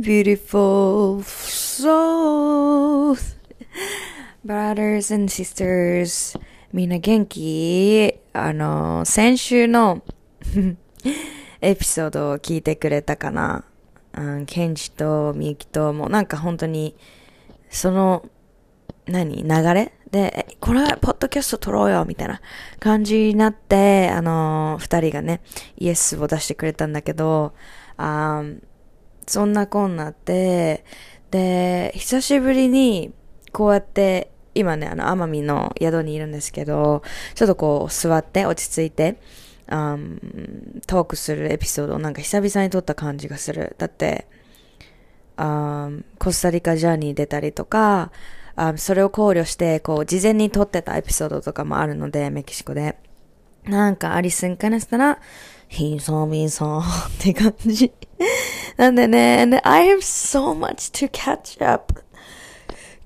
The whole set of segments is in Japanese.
Beautiful souls! Brothers and sisters, みんな元気？あの、先週の エピソードを聞いてくれたかな？うん、ケンジとミユキと、もうなんか本当に、その、何？流れ？で、これは、ポッドキャスト撮ろうよみたいな感じになって、あの二人がね、イエスを出してくれたんだけど、あそんなこんなって、で、久しぶりに、こうやって、今ね、あの、奄美の宿にいるんですけど、ちょっとこう、座って落ち着いて、あトークするエピソードをなんか久々に撮った感じがする。だって、あコスタリカジャーニー出たりとか、あそれを考慮して、こう、事前に撮ってたエピソードとかもあるので、メキシコで。なんか、アリスンからしたら、ヒーソーミーソーって感じ。なんでね、and I have so much to catch up.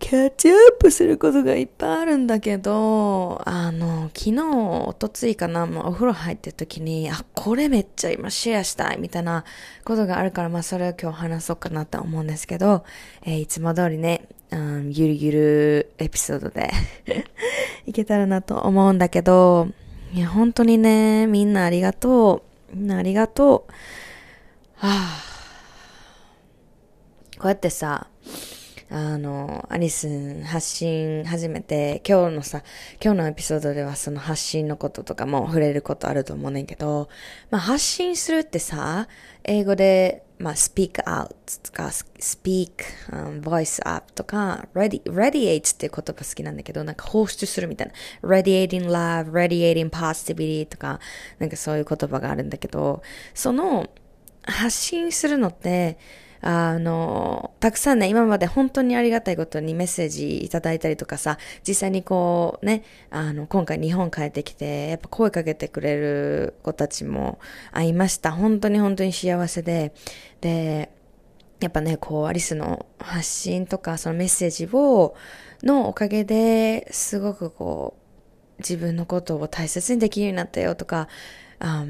キャッチアップすることがいっぱいあるんだけど、あの、昨日、おとついかな、まあ、お風呂入ってる時に、あ、これめっちゃ今シェアしたい、みたいなことがあるから、まあ、それを今日話そうかなと思うんですけど、えー、いつも通りね、うん、ゆるゆるエピソードで いけたらなと思うんだけど、いや、本当にね、みんなありがとう。みんなありがとう。はあ、こうやってさ、あの、アリス発信始めて、今日のさ、今日のエピソードではその発信のこととかも触れることあると思うねんけど、まあ発信するってさ、英語で、まあ speak out とか speak、um, voice up とか radi radiate っていう言葉好きなんだけど、なんか放出するみたいな。radiating love, radiating positivity とか、なんかそういう言葉があるんだけど、その発信するのって、あの、たくさんね、今まで本当にありがたいことにメッセージいただいたりとかさ、実際にこうね、あの、今回日本帰ってきて、やっぱ声かけてくれる子たちも会いました。本当に本当に幸せで、で、やっぱね、こう、アリスの発信とか、そのメッセージを、のおかげで、すごくこう、自分のことを大切にできるようになったよとか、あ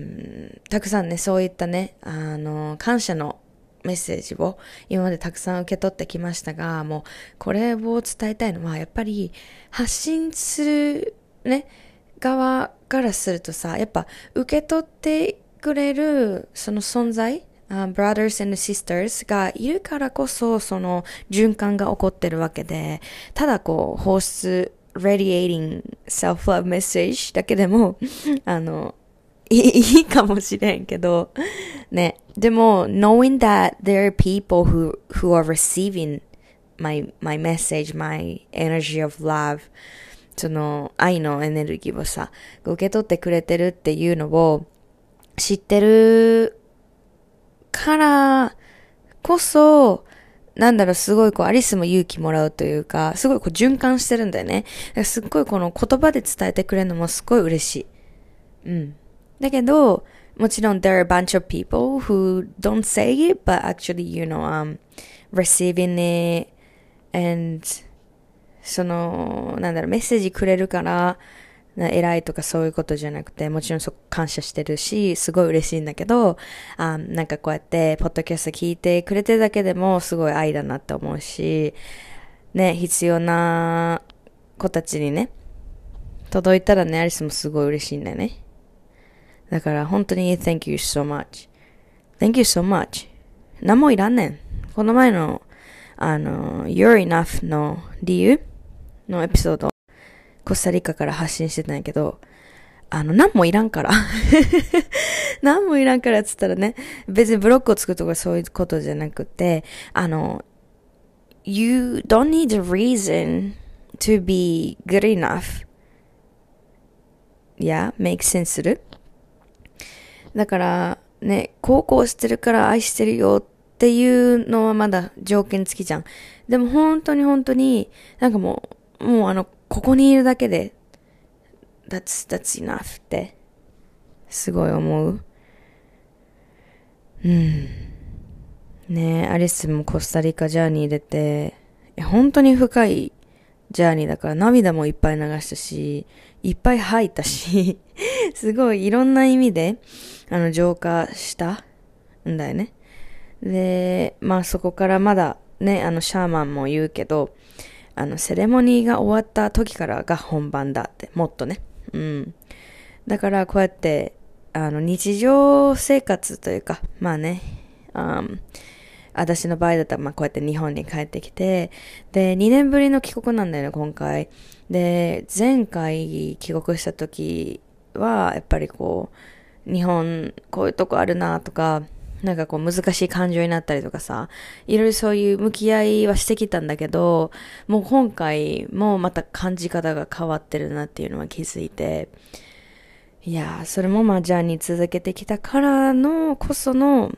たくさんね、そういったね、あの、感謝のメッセージを今までたくさん受け取ってきましたが、もうこれを伝えたいのは、やっぱり発信するね、側からするとさ、やっぱ受け取ってくれるその存在、uh, brothers and sisters がいるからこそその循環が起こってるわけで、ただこう放出 radiating self-love message だけでも、あの、いいかもしれんけど、ね。でも、knowing that there are people who, who are receiving my, my message, my energy of love, その愛のエネルギーをさ、受け取ってくれてるっていうのを知ってるからこそ、なんだろう、すごいこう、アリスも勇気もらうというか、すごいこう循環してるんだよね。すっごいこの言葉で伝えてくれるのもすごい嬉しい。うん。だけど、もちろん there are a bunch of people who don't say it, but actually, you know, um, receiving it and その、なんだろう、メッセージくれるから、偉いとかそういうことじゃなくて、もちろんそ感謝してるし、すごい嬉しいんだけど、あなんかこうやって、ポッドキャスト聞いてくれてるだけでもすごい愛だなって思うし、ね、必要な子たちにね、届いたらね、アリスもすごい嬉しいんだよね。だから本当に Thank you so much. Thank you so much. 何もいらんねん。この前の、あの、You're Enough の理由のエピソード、コスタリカから発信してたんやけど、あの、何もいらんから。何もいらんからっつったらね、別にブロックを作るとかそういうことじゃなくて、あの、You don't need a reason to be good enough. Yeah, make sense する？だから、ね、高校してるから愛してるよっていうのはまだ条件付きじゃん。でも本当に本当に、なんかもう、もうあの、ここにいるだけで、that's, that's enough って、すごい思う。うん。ねアリスもコスタリカジャーニー出て、本当に深いジャーニーだから涙もいっぱい流したし、いっぱい吐いたし、すごいいろんな意味で、あの、浄化したんだよね。で、まあそこからまだね、あの、シャーマンも言うけど、あの、セレモニーが終わった時からが本番だって、もっとね。うん。だからこうやって、あの、日常生活というか、まあね、あ私の場合だったら、まあこうやって日本に帰ってきて、で、2年ぶりの帰国なんだよね、今回。で、前回帰国した時は、やっぱりこう、日本、こういうとこあるなとか、なんかこう難しい感情になったりとかさ、いろいろそういう向き合いはしてきたんだけど、もう今回もまた感じ方が変わってるなっていうのは気づいて、いやそれもまあジャーニー続けてきたからのこその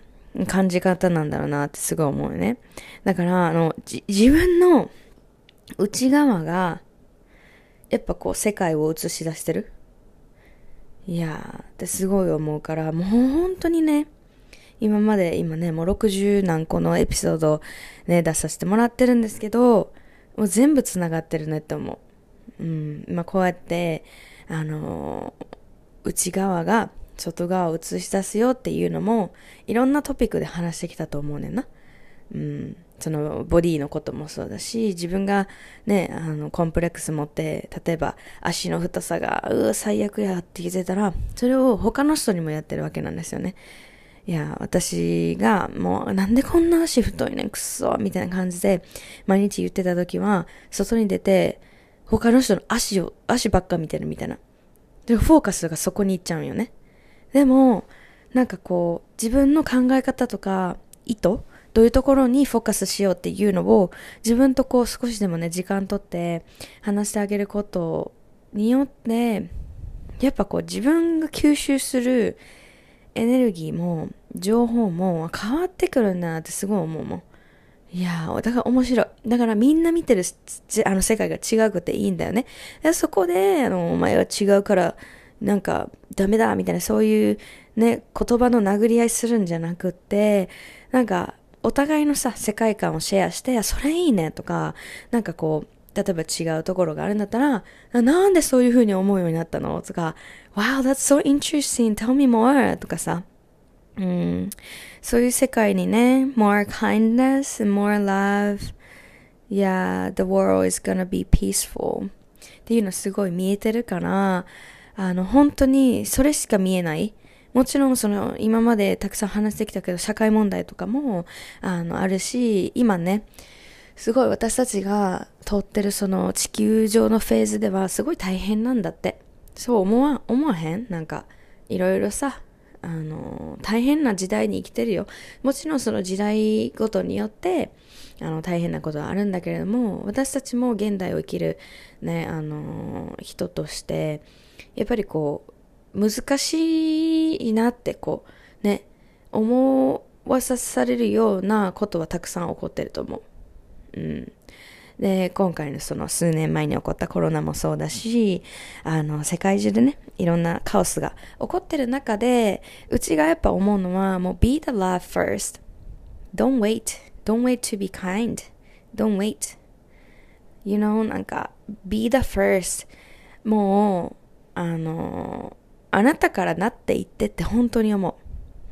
感じ方なんだろうなってすごい思うよね。だから、あの、自分の内側が、やっぱこう世界を映し出してる。いやーってすごい思うから、もう本当にね、今まで、今ね、もう60何個のエピソードね、出させてもらってるんですけど、もう全部繋がってるねって思う。うん。まあ、こうやって、あのー、内側が外側を映し出すよっていうのも、いろんなトピックで話してきたと思うねんな。うん。そのボディのこともそうだし、自分がね、あの、コンプレックス持って、例えば足の太さが、うわ、最悪やって気づいたら、それを他の人にもやってるわけなんですよね。いや、私がもうなんでこんな足太いねん、くっそ、みたいな感じで毎日言ってた時は、外に出て他の人の足を、足ばっか見てるみたいな。で、フォーカスがそこに行っちゃうんよね。でも、なんかこう、自分の考え方とか意図どういうところにフォーカスしようっていうのを自分とこう少しでもね、時間とって話してあげることによって、やっぱこう自分が吸収するエネルギーも情報も変わってくるんだなってすごい思うもん。いやー、だから面白い。だからみんな見てるあの世界が違くていいんだよね。そこで、あの、お前は違うから、なんかダメだみたいなそういうね、言葉の殴り合いするんじゃなくって、なんかお互いのさ、世界観をシェアして、それいいねとか、なんかこう、例えば違うところがあるんだったら、なんでそういう風に思うようになったの？とか、Wow, that's so interesting, tell me more. とかさ、うん、そういう世界にね、more kindness and more love, yeah, the world is gonna be peaceful. っていうのすごい見えてるから、あの、本当にそれしか見えない。もちろんその今までたくさん話してきたけど社会問題とかもあのあるし今ねすごい私たちが通ってるその地球上のフェーズではすごい大変なんだって。そう思わ、思わへん？なんか、いろいろさ、あの、大変な時代に生きてるよ。もちろんその時代ごとによって、あの、大変なことはあるんだけれども、私たちも現代を生きる、ね、あの、人として、やっぱりこう、難しいなって、こう、ね、思わされるようなことはたくさん起こってると思う。うん。で、今回のその数年前に起こったコロナもそうだし、あの、世界中でね、いろんなカオスが起こってる中で、うちがやっぱ思うのは、もう be the love first. Don't wait. Don't wait to be kind. Don't wait. You know, なんか、be the first. もう、あの、あなたからなっていってって本当に思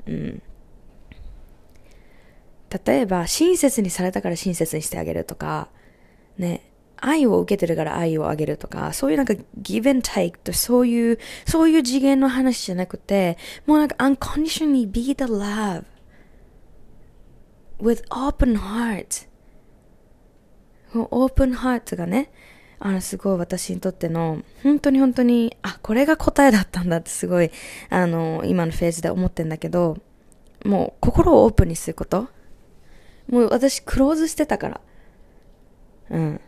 う。うん。例えば、親切にされたから親切にしてあげるとか、ね、愛を受けてるから愛をあげるとか、そういうなんか give and take とそういう、そういう次元の話じゃなくて、もうなんか unconditionally be the love with open heart オープンハートがね、あの、すごい私にとっての、本当に本当に、あ、これが答えだったんだってすごい、あの、今のフェーズで思ってんだけど、もう心をオープンにすること。もう私クローズしてたから。うん。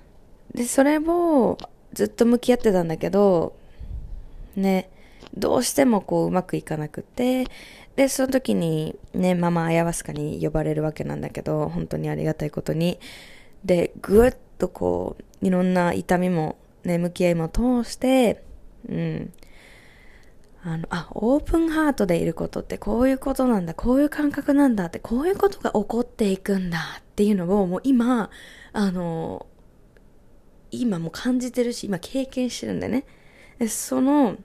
で、それをずっと向き合ってたんだけど、ね、どうしてもこううまくいかなくて、で、その時にね、ママアヤワスカに呼ばれるわけなんだけど、本当にありがたいことに。で、ぐっとこう、いろんな痛みも、ね、向き合いも通して、うん。あの、あ、オープンハートでいることってこういうことなんだ、こういう感覚なんだって、こういうことが起こっていくんだっていうのをもう今、あの、今も感じてるし、今経験してるんだよね。その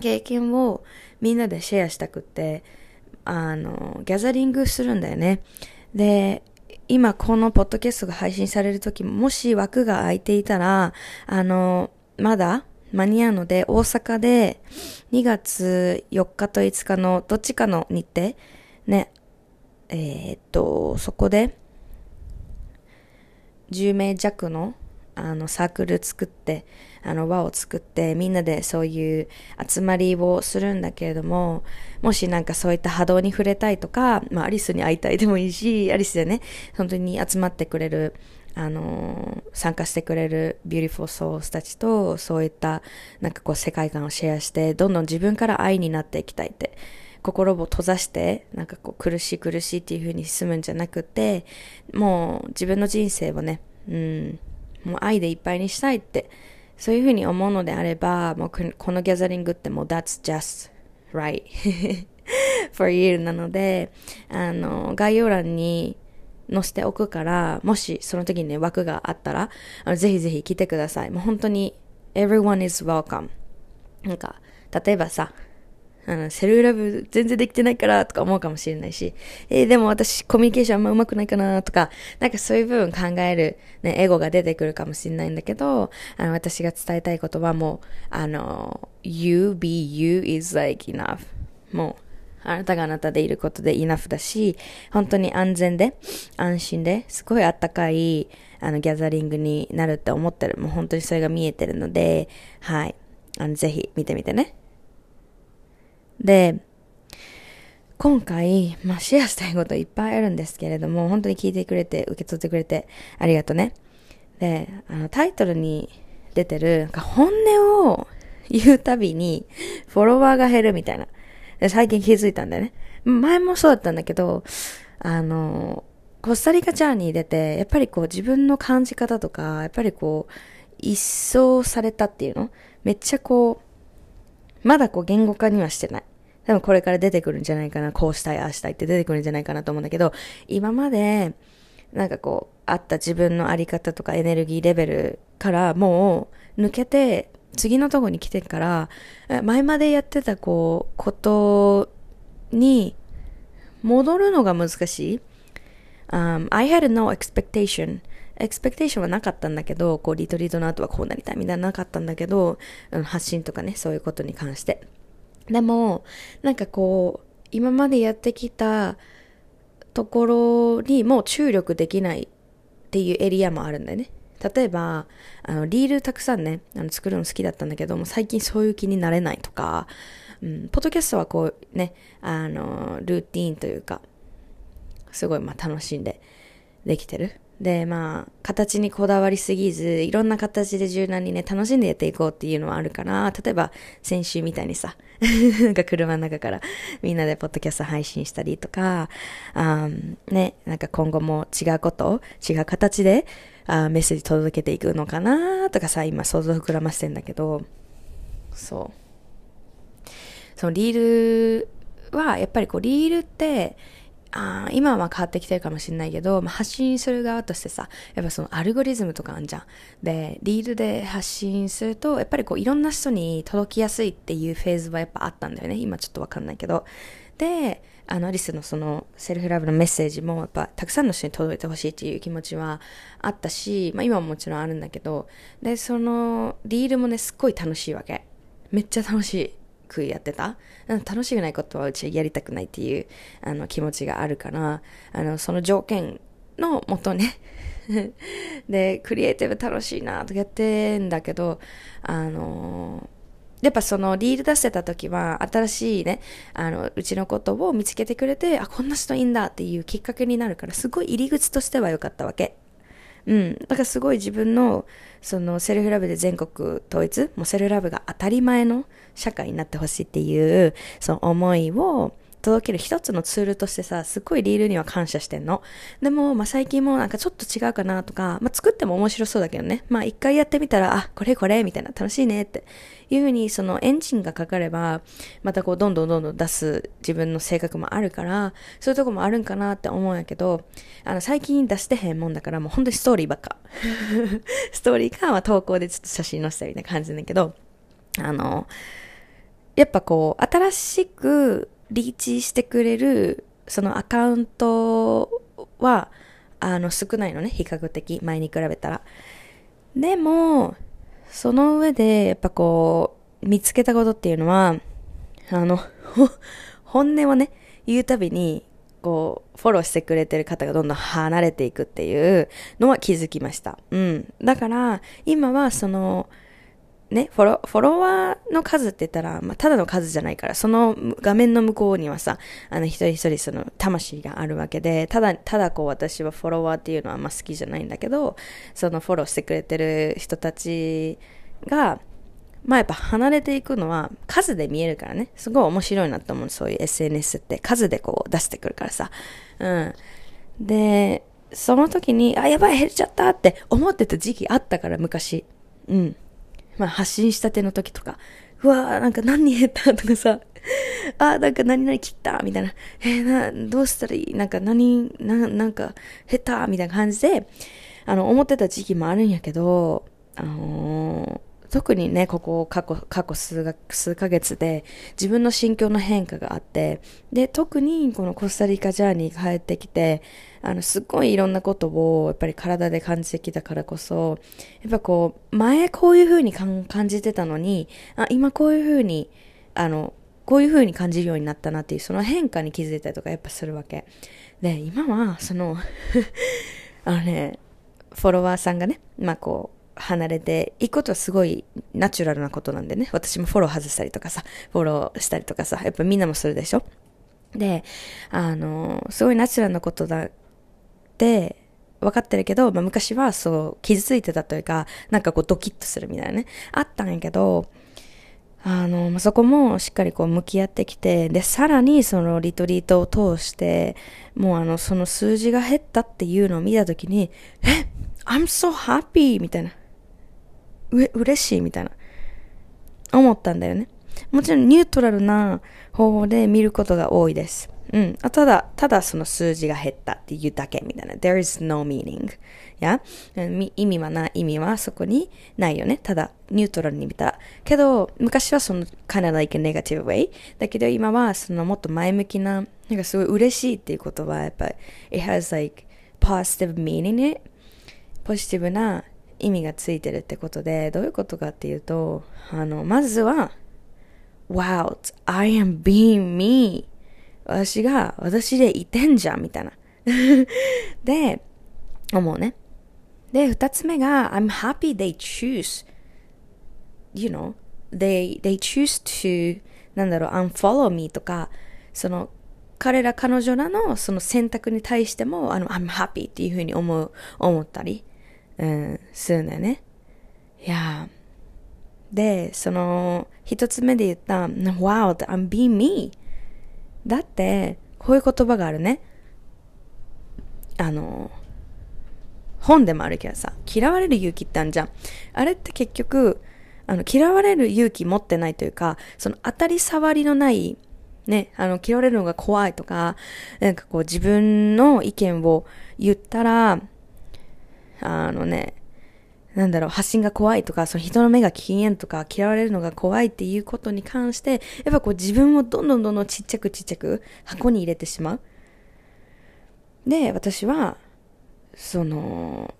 経験をみんなでシェアしたくって、あの、ギャザリングするんだよね。で、今このポッドキャストが配信される時も、もし枠が空いていたら、あの、まだ間に合うので、大阪で2月4日と5日のどっちかの日程、ね、えー、っと、そこで、10名弱のあのサークル作って、あの輪を作ってみんなでそういう集まりをするんだけれども、もしなんかそういった波動に触れたいとか、まあアリスに会いたいでもいいし、アリスでね、本当に集まってくれる、あの参加してくれる beautiful souls たちとそういったなんかこう世界観をシェアしてどんどん自分から愛になっていきたいって心を閉ざして、なんかこう苦しい苦しいっていう風に進むんじゃなくて、もう自分の人生をね、うん、もう愛でいっぱいにしたいって、そういうふうに思うのであれば、もうこのギャザリングってもう That's just right for you なので、あの、概要欄に載せておくから、もしその時にね、枠があったら、あのぜひぜひ来てください。もう本当に everyone is welcome. なんか、例えばさ、あの、セルラブ全然できてないからとか思うかもしれないし、えー、でも私コミュニケーションあんま上手くないかなとか、なんかそういう部分考える、ね、エゴが出てくるかもしれないんだけど、あの、私が伝えたいことはも、あの、you be you is like enough. もう、あなたがあなたでいることで enough だし、本当に安全で、安心で、すごいあったかい、あの、ギャザリングになるって思ってる。もう本当にそれが見えてるので、はい。あの、ぜひ見てみてね。で、今回、まあ、シェアしたいこといっぱいあるんですけれども、本当に聞いてくれて、受け取ってくれて、ありがとうね。で、あの、タイトルに出てる、なんか本音を言うたびに、フォロワーが減るみたいな。最近気づいたんだよね。前もそうだったんだけど、あの、コスタリカチャーに出て、やっぱりこう自分の感じ方とか、やっぱりこう、一掃されたっていうの？めっちゃこう、まだこう言語化にはしてない。多分これから出てくるんじゃないかな、こうしたい、ああしたいって出てくるんじゃないかなと思うんだけど、今まで、なんかこう、あった自分のあり方とかエネルギーレベルからもう抜けて、次のとこに来てから、前までやってたこう、ことに戻るのが難しい。Um, I had no expectation. エクスペクテーションはなかったんだけど、こう、リトリートの後はこうなりたいみたいななかったんだけど、発信とかね、そういうことに関して。でも、なんかこう、今までやってきたところにもう注力できないっていうエリアもあるんだよね。例えば、あの、リールたくさんね、あの作るの好きだったんだけども、最近そういう気になれないとか、うん、ポッドキャストはこうね、あの、ルーティーンというか、すごいまあ楽しんでできてる。で、まあ、形にこだわりすぎず、いろんな形で柔軟にね、楽しんでやっていこうっていうのはあるから、例えば、先週みたいにさ、なんか車の中からみんなでポッドキャスト配信したりとか、あね、なんか今後も違うこと違う形であメッセージ届けていくのかなとかさ、今想像膨らませてんだけど、そう。そのリールは、やっぱりこう、リールって、あ今は変わってきてるかもしれないけど、まあ、発信する側としてさ、やっぱそのアルゴリズムとかあんじゃん。で、リールで発信すると、やっぱりこういろんな人に届きやすいっていうフェーズはやっぱあったんだよね。今ちょっとわかんないけど。で、あの、アリスのそのセルフラブのメッセージもやっぱたくさんの人に届いてほしいっていう気持ちはあったし、まあ今ももちろんあるんだけど、で、そのリールもね、すっごい楽しいわけ。めっちゃ楽しい。くやってた？楽しくないことはうちはやりたくないっていうあの気持ちがあるから、あの、その条件のもとね で、クリエイティブ楽しいなとかやってんだけど、あのやっぱそのリール出してた時は新しいね、あの、うちのことを見つけてくれて、あ、こんな人いいんだっていうきっかけになるから、すごい入り口としては良かったわけ。うん。だからすごい自分の、そのセルフラブで全国統一、もうセルフラブが当たり前の社会になってほしいっていう、その思いを、届ける一つのツールとしてさ、すっごいリールには感謝してんの。でも、まあ、最近もなんかちょっと違うかなとか、まあ、作っても面白そうだけどね。まあ、一回やってみたら、あ、これこれ、みたいな、楽しいねっていうふうに、そのエンジンがかかれば、またこう、どんどんどんどん出す自分の性格もあるから、そういうとこもあるんかなって思うんやけど、あの、最近出してへんもんだから、もう本当にストーリーばっか。ストーリーか、まあ、投稿でちょっと写真載せたみたいな感じだけど、あの、やっぱこう、新しくリーチしてくれる、そのアカウントは、あの、少ないのね、比較的、前に比べたら。でも、その上で、やっぱこう、見つけたことっていうのは、あの、本音をね、言うたびに、こう、フォローしてくれてる方がどんどん離れていくっていうのは気づきました。うん。だから、今はその、ね、フォロフォロワーの数って言ったら、まあ、ただの数じゃないから、その画面の向こうにはさ、あの、一人一人その魂があるわけで、ただ、ただこう私はフォロワーっていうのはあんま好きじゃないんだけど、そのフォローしてくれてる人たちが、まあやっぱ離れていくのは数で見えるからね、すごい面白いなと思う、そういう SNS って数でこう出してくるからさ。うん。で、その時に、あ、やばい、減っちゃったって思ってた時期あったから、昔。うん。まあ、発信したての時とか、うわーなんか何人減ったとかさ、あなんか何々切ったみたいな、えー、な、どうしたらいいなんか何、な、なんか減ったみたいな感じで、あの、思ってた時期もあるんやけど、あのー特にね、ここ過去、過去数が数ヶ月で自分の心境の変化があって、で、特にこのコスタリカジャーニー帰ってきて、あの、すっごいいろんなことをやっぱり体で感じてきたからこそ、やっぱこう、前こういう風に感じてたのに、あ、今こういう風に、あの、こういう風に感じるようになったなっていう、その変化に気づいたりとかやっぱするわけ。で、今は、その あのね、フォロワーさんがね、まあこう、離れていくことはすごいナチュラルなことなんでね。私もフォロー外したりとかさ、フォローしたりとかさ、やっぱみんなもするでしょ？で、あの、すごいナチュラルなことだって分かってるけど、まあ、昔はそう傷ついてたというか、なんかこうドキッとするみたいなね、あったんやけど、あの、まあ、そこもしっかりこう向き合ってきて、で、さらにそのリトリートを通して、もうあの、その数字が減ったっていうのを見たときに、え？I'm so happy! みたいな。う、嬉しいみたいな、思ったんだよね。もちろんニュートラルな方法で見ることが多いです。うん。ただ、ただその数字が減ったっていうだけみたいな。There is no meaning. や？意味はない、意味はそこにないよね。ただ、ニュートラルに見た。けど、昔はその、kind of like a negative way. だけど今はそのもっと前向きな、なんかすごい嬉しいっていうことは、やっぱり、it has like positive meaning it. ポジティブな意味がついてるってことで、どういうことかっていうと、あの、まずは、Wow, I am being me. 私が私でいてんじゃん、みたいな。で、思うね。で、二つ目が、I'm happy they choose, you know, they, they choose to, なんだろう、unfollow me とか、その、彼ら彼女らのその選択に対しても、あの、I'm happy っていうふうに思う、思ったり。うん、するんだよね。いやで、その、一つ目で言った、Wow, I'm being me. だって、こういう言葉があるね。あの、本でもあるけどさ、嫌われる勇気ってあるじゃん。あれって結局、あの、嫌われる勇気持ってないというか、その当たり障りのない、ね、あの、嫌われるのが怖いとか、なんかこう自分の意見を言ったら、あのね、なんだろう、発信が怖いとか、その人の目が禁煙とか、嫌われるのが怖いっていうことに関して、やっぱこう自分をどんどんどんどんちっちゃくちっちゃく箱に入れてしまう。で、私は、その、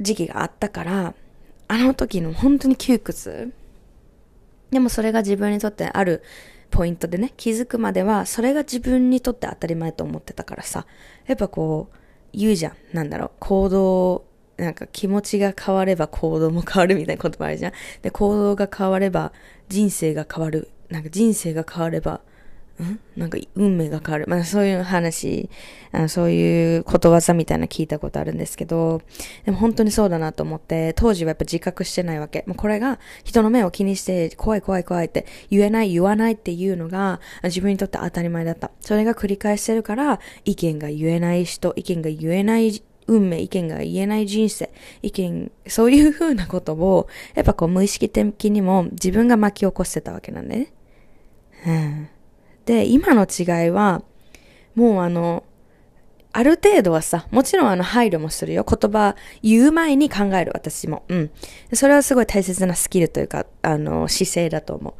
時期があったから、あの時の本当に窮屈。でもそれが自分にとってあるポイントでね、気づくまでは、それが自分にとって当たり前と思ってたからさ、やっぱこう、言うじゃん。なんだろう。行動、なんか気持ちが変われば行動も変わるみたいなこともあるじゃん。で、行動が変われば人生が変わる。なんか人生が変われば、ん？なんか運命が変わる。まあそういう話、あそういうことわざみたいな聞いたことあるんですけど、でも本当にそうだなと思って、当時はやっぱ自覚してないわけ。もうこれが人の目を気にして怖い怖い怖いって言えない言わないっていうのが自分にとって当たり前だった。それが繰り返してるから意見が言えない人、意見が言えない運命、意見が言えない人生、意見、そういう風なことを、やっぱこう無意識的にも自分が巻き起こしてたわけなんでね。うん。で、今の違いは、もうあの、ある程度はさ、もちろんあの配慮もするよ。言葉言う前に考える、私も。うん。それはすごい大切なスキルというか、あの、姿勢だと思う。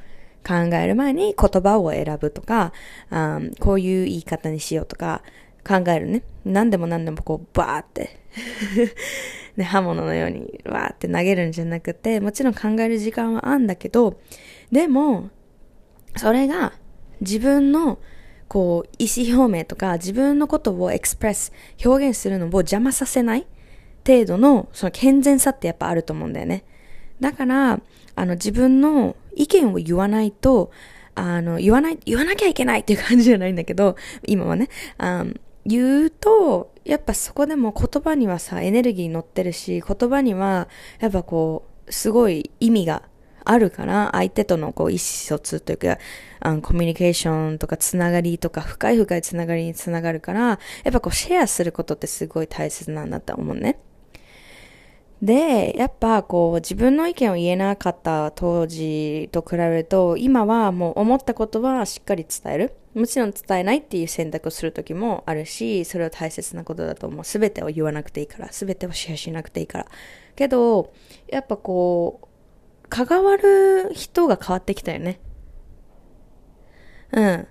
考える前に言葉を選ぶとか、あこういう言い方にしようとか、考えるね。何でも何でもこう、バーって ね、刃物のように、わーって投げるんじゃなくて、もちろん考える時間はあんだけど、でも、それが自分のこう意思表明とか自分のことをエクスプレス、表現するのを邪魔させない程度のその健全さってやっぱあると思うんだよね。だから、あの自分の意見を言わないと、あの、言わない、言わなきゃいけないっていう感じじゃないんだけど、今はね、あ言うと、やっぱそこでも言葉にはさ、エネルギー乗ってるし、言葉には、やっぱこう、すごい意味があるから、相手とのこう意思疎通というか、あのコミュニケーションとかつながりとか、深い深いつながりにつながるから、やっぱこうシェアすることってすごい大切なんだと思うね。で、やっぱこう自分の意見を言えなかった当時と比べると、今はもう思ったことはしっかり伝える。もちろん伝えないっていう選択をする時もあるし、それは大切なことだと思う。すべてを言わなくていいから、すべてをシェアしなくていいから。けど、やっぱこう、関わる人が変わってきたよね。うん。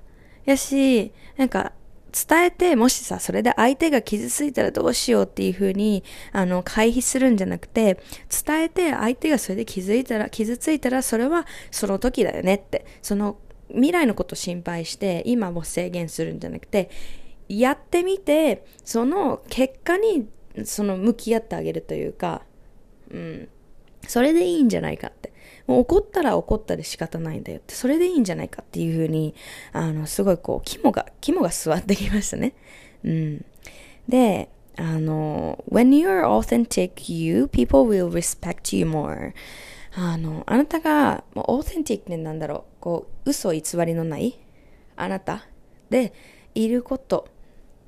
やし、なんか、伝えて、もしさ、それで相手が傷ついたらどうしようっていう風に、あの、回避するんじゃなくて、伝えて、相手がそれで気づいたら、傷ついたら、それはその時だよねって、その、未来のこと心配して、今を制限するんじゃなくて、やってみて、その結果に、その、向き合ってあげるというか、うん。それでいいんじゃないかって。もう怒ったら怒ったで仕方ないんだよって、それでいいんじゃないかっていうふうに、あの、すごいこう、肝が、肝が座ってきましたね。うん。で、あの、when you are authentic you, people will respect you more. あの、あなたが、もう、オーセンティックってなんだろう、こう、嘘偽りのない、あなたでいること。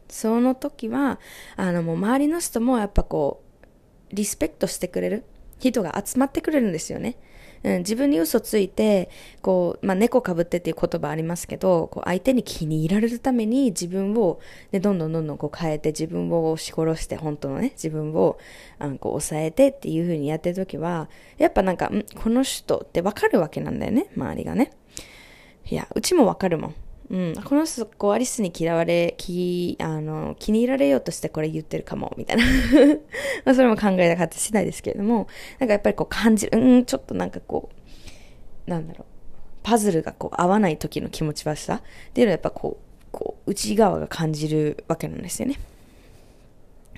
その時は、あの、もう周りの人もやっぱこう、リスペクトしてくれる人が集まってくれるんですよね。うん、自分に嘘ついて、こう、まあ、猫かぶってっていう言葉ありますけど、こう、相手に気に入られるために自分を、ね、どんどんどんどんこう変えて、自分を押し殺して、本当のね、自分を、あの、こう、抑えてっていう風にやってるときは、やっぱなんか、んこの人ってわかるわけなんだよね、周りがね。いや、うちもわかるもん。うん、この人、こう、アリスに嫌われ、気、あの、気に入られようとしてこれ言ってるかも、みたいな まあ、それも考えたかった次第ですけれども、なんかやっぱりこう感じる、うん、ちょっとなんかこう、なんだろう、パズルがこう合わない時の気持ち悪さっていうのはやっぱこう、こう、内側が感じるわけなんですよね。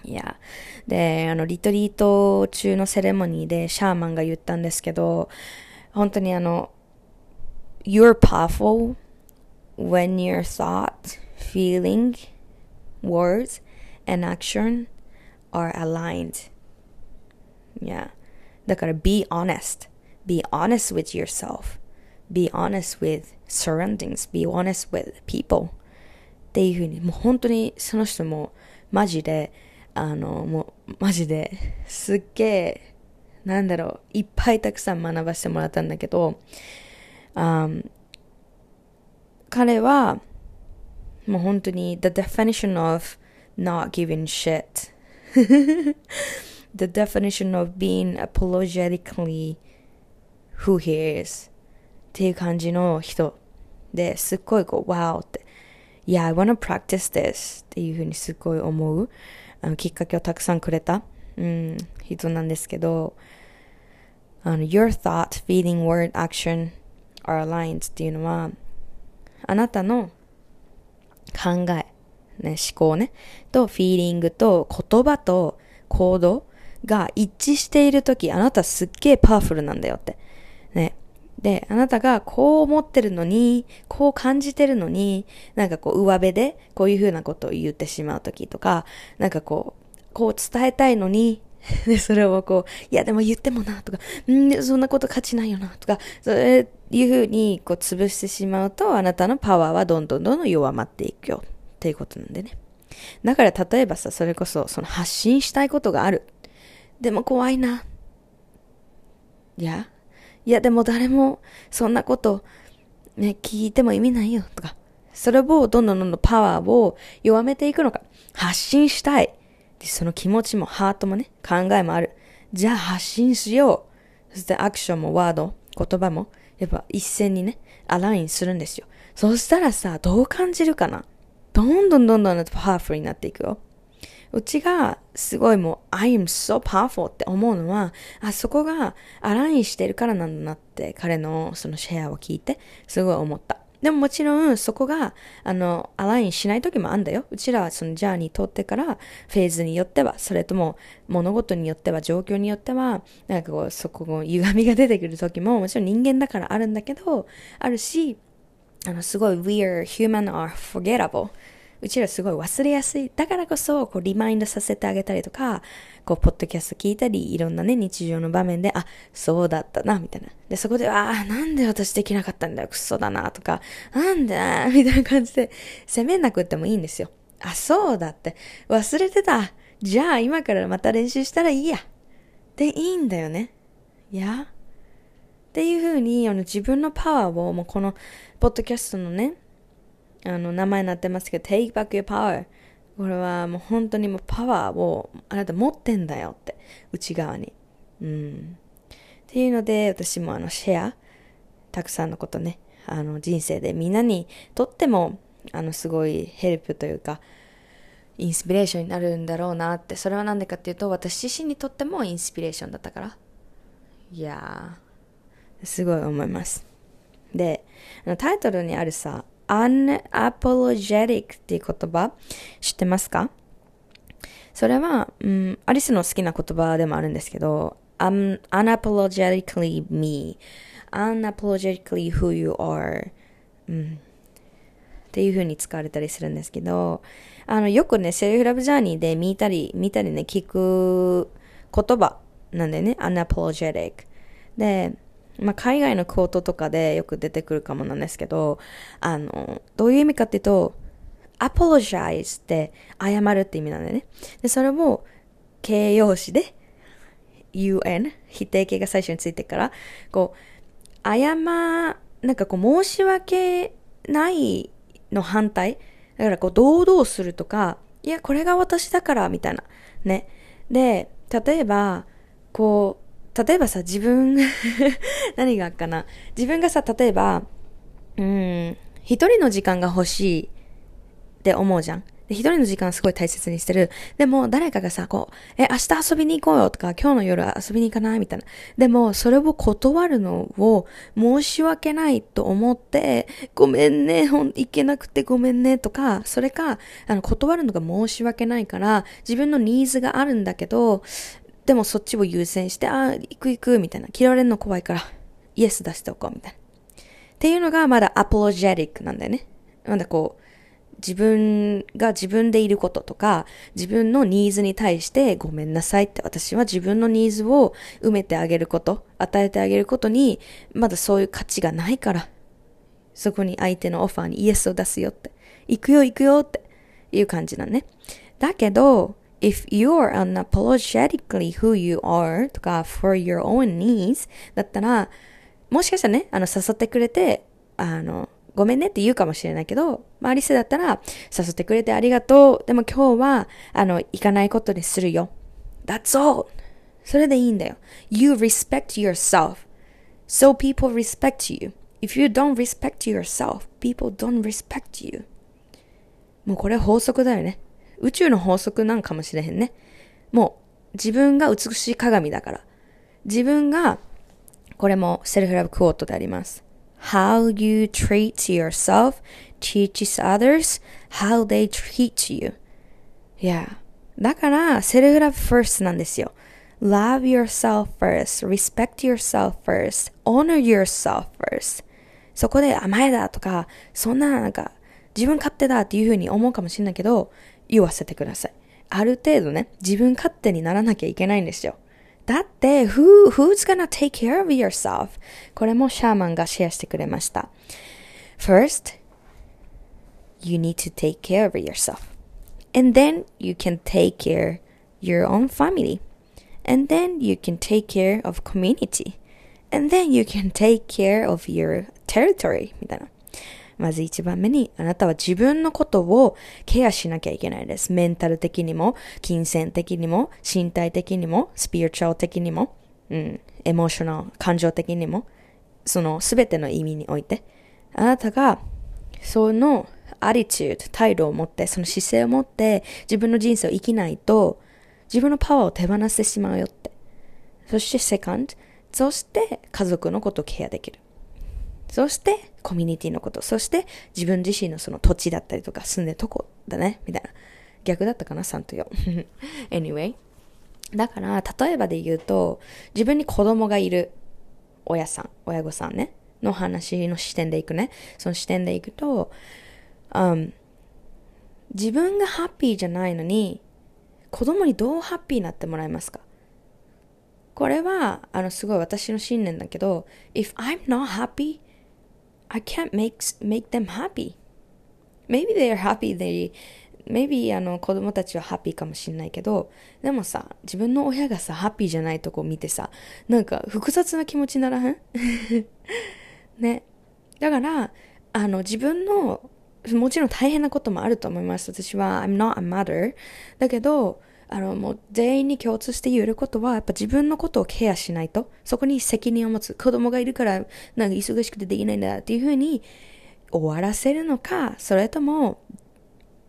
いや。で、あの、リトリート中のセレモニーでシャーマンが言ったんですけど、本当にあの、You're powerful when your thought, feeling, words, and action are aligned. Yeah. だから be honest. Be honest with yourself. Be honest with surroundings. Be honest with people. っていうふうに、もう本当にその人もマジで、あの、もうマジですっげえ、なんだろう、いっぱいたくさん学ばせてもらったんだけど、um, 彼は、もう本当に the definition of not giving shit the definition of being apologetically who he is っていう感じの人ですっごいこう wow って yeah I wanna practice this っていうふうにすっごい思うあのきっかけをたくさんくれた、うん、人なんですけどあの your thought, feeling, word, action are aligned っていうのはあなたの考え、ね、思考ね、とフィーリングと言葉と行動が一致しているとき、あなたすっげえパワフルなんだよって。ね。で、あなたがこう思ってるのに、こう感じてるのに、なんかこう上辺でこういうふうなことを言ってしまうときとか、なんかこう、こう伝えたいのに、で、それをこう、いやでも言ってもな、とか、んそんなこと価値ないよな、とか、そういうふうにこう潰してしまうと、あなたのパワーはどんどんどんどん弱まっていくよ、っていうことなんでね。だから例えばさ、それこそ、その発信したいことがある。でも怖いな。いや、いやでも誰もそんなことね、聞いても意味ないよとか、それをどんどんどんどんパワーを弱めていくのか、発信したい。その気持ちもハートもね、考えもある。じゃあ発信しよう。そしてアクションもワード、言葉も、やっぱ一斉にね、アラインするんですよ。そしたらさ、どう感じるかな？どんどんどんどんパワフルになっていくよ。うちがすごいもう I am so powerful って思うのは、あそこがアラインしてるからなんだなって彼のそのシェアを聞いてすごい思った。でももちろんそこが、あの、アラインしない時もあんだよ。うちらはそのジャーニー通ってから、フェーズによっては、それとも物事によっては、状況によっては、なんかこう、そこの歪みが出てくる時も、もちろん人間だからあるんだけど、あるし、あの、すごい We are human are forgettable. うちらすごい忘れやすい。だからこそ、こう、リマインドさせてあげたりとか、こう、ポッドキャスト聞いたり、いろんなね、日常の場面で、あ、そうだったな、みたいな。で、そこで、ああ、なんで私できなかったんだよ、クソだな、とか、なんで、みたいな感じで、責めなくてもいいんですよ。あ、そうだって、忘れてた。じゃあ、今からまた練習したらいいや。で、いいんだよね。いやっていうふうに、あの、自分のパワーを、もうこの、ポッドキャストのね、あの、名前になってますけど、take back your power。これはもう本当にもうパワーをあなた持ってんだよって、内側に。うん。っていうので、私もあの、シェア、たくさんのことね、あの、人生でみんなにとっても、あの、すごいヘルプというか、インスピレーションになるんだろうなって、それは何でかっていうと、私自身にとってもインスピレーションだったから。いや、すごい思います。で、タイトルにあるさ、unapologetic っていう言葉知ってますか？それは、うん、アリスの好きな言葉でもあるんですけど、un unapologetically me, unapologetically who you are、うん、っていう風に使われたりするんですけど、あの、よくね、セルフラブジャーニーで見たり、見たりね、聞く言葉なんでね、unapologetic。で、まあ、海外のクォートとかでよく出てくるかもなんですけど、あの、どういう意味かっていうと、apologize って謝るって意味なんだよね。で、それも形容詞で un、否定形が最初についてから、こう、謝、なんかこう申し訳ないの反対。だからこう堂々するとか、いや、これが私だから、みたいな。ね。で、例えば、こう、例えばさ、自分 何があっかな。自分がさ、例えば、うん、一人の時間が欲しいって思うじゃん。で、一人の時間すごい大切にしてる。でも、誰かがさ、こう、え、明日遊びに行こうよとか、今日の夜遊びに行かない？みたいな。でも、それを断るのを申し訳ないと思って、ごめんね、ほん、行けなくてごめんねとか、それか、あの、断るのが申し訳ないから、自分のニーズがあるんだけど、でもそっちを優先して、ああ、行く行く、みたいな。嫌われるの怖いから、イエス出しておこう、みたいな。っていうのがまだアポロジェティックなんだよね。まだこう、自分が自分でいることとか、自分のニーズに対してごめんなさいって私は自分のニーズを埋めてあげること、与えてあげることに、まだそういう価値がないから、そこに相手のオファーにイエスを出すよって、行くよ行くよっていう感じなんね。だけど、if you're unapologetically who you are とか for your own needs だったら、もしかしたらね、あの、誘ってくれて、あの、ごめんねって言うかもしれないけど、まあ、アリスだったら、誘ってくれてありがとう。でも今日は、あの、行かないことにするよ。That's all. それでいいんだよ。You respect yourself. So people respect you. If you don't respect yourself, people don't respect you. もうこれ法則だよね。宇宙の法則なんかもしれへんね。もう自分が美しい鏡だから。自分が、これもセルフラブクォートであります。How you treat yourself teaches others how they treat you. Yeah. だから、セルフラブ first なんですよ。love yourself first, respect yourself first, honor yourself first. そこで甘えだとか、そんななんか自分勝手だっていうふうに思うかもしれないけど、言わせてください。ある程度ね、自分勝手にならなきゃいけないんですよ。だって、who, who's gonna take care of yourself? これもシャーマンがシェアしてくれました。First, you need to take care of yourself. And then you can take care your own family. And then you can take care of community. And then you can take care of your territory みたいな。 まず一番目に、あなたは自分のことをケアしなきゃいけないです。メンタル的にも、金銭的にも、身体的にも、スピリチュアル的にも、うん、エモーショナル、感情的にも、そのすべての意味において、あなたが、そのアリチュード、態度を持って、その姿勢を持って、自分の人生を生きないと、自分のパワーを手放してしまうよって。そして、セカンド、そして家族のことをケアできる。そして、コミュニティのこと。そして、自分自身のその土地だったりとか、住んでるとこだね。みたいな。逆だったかな ?3 と4。anyway。だから、例えばで言うと、自分に子供がいる親さん、親御さんね、の話の視点でいくね。その視点でいくと、um, 自分がハッピーじゃないのに、子供にどうハッピーになってもらえますか？これは、あの、すごい私の信念だけど、if I'm not happy, I can't make, make them happy. Maybe they are happy, they, maybe あの子供たちはハッピーかもしれないけど、でもさ、自分の親がさ、ハッピーじゃないとこ見てさ、なんか複雑な気持ちならへん？ね。だから、あの自分の、もちろん大変なこともあると思います。私は、I'm not a mother. だけど、あの、もう全員に共通して言えることは、やっぱ自分のことをケアしないと、そこに責任を持つ。子供がいるから、なんか忙しくてできないんだっていうふうに終わらせるのか、それとも、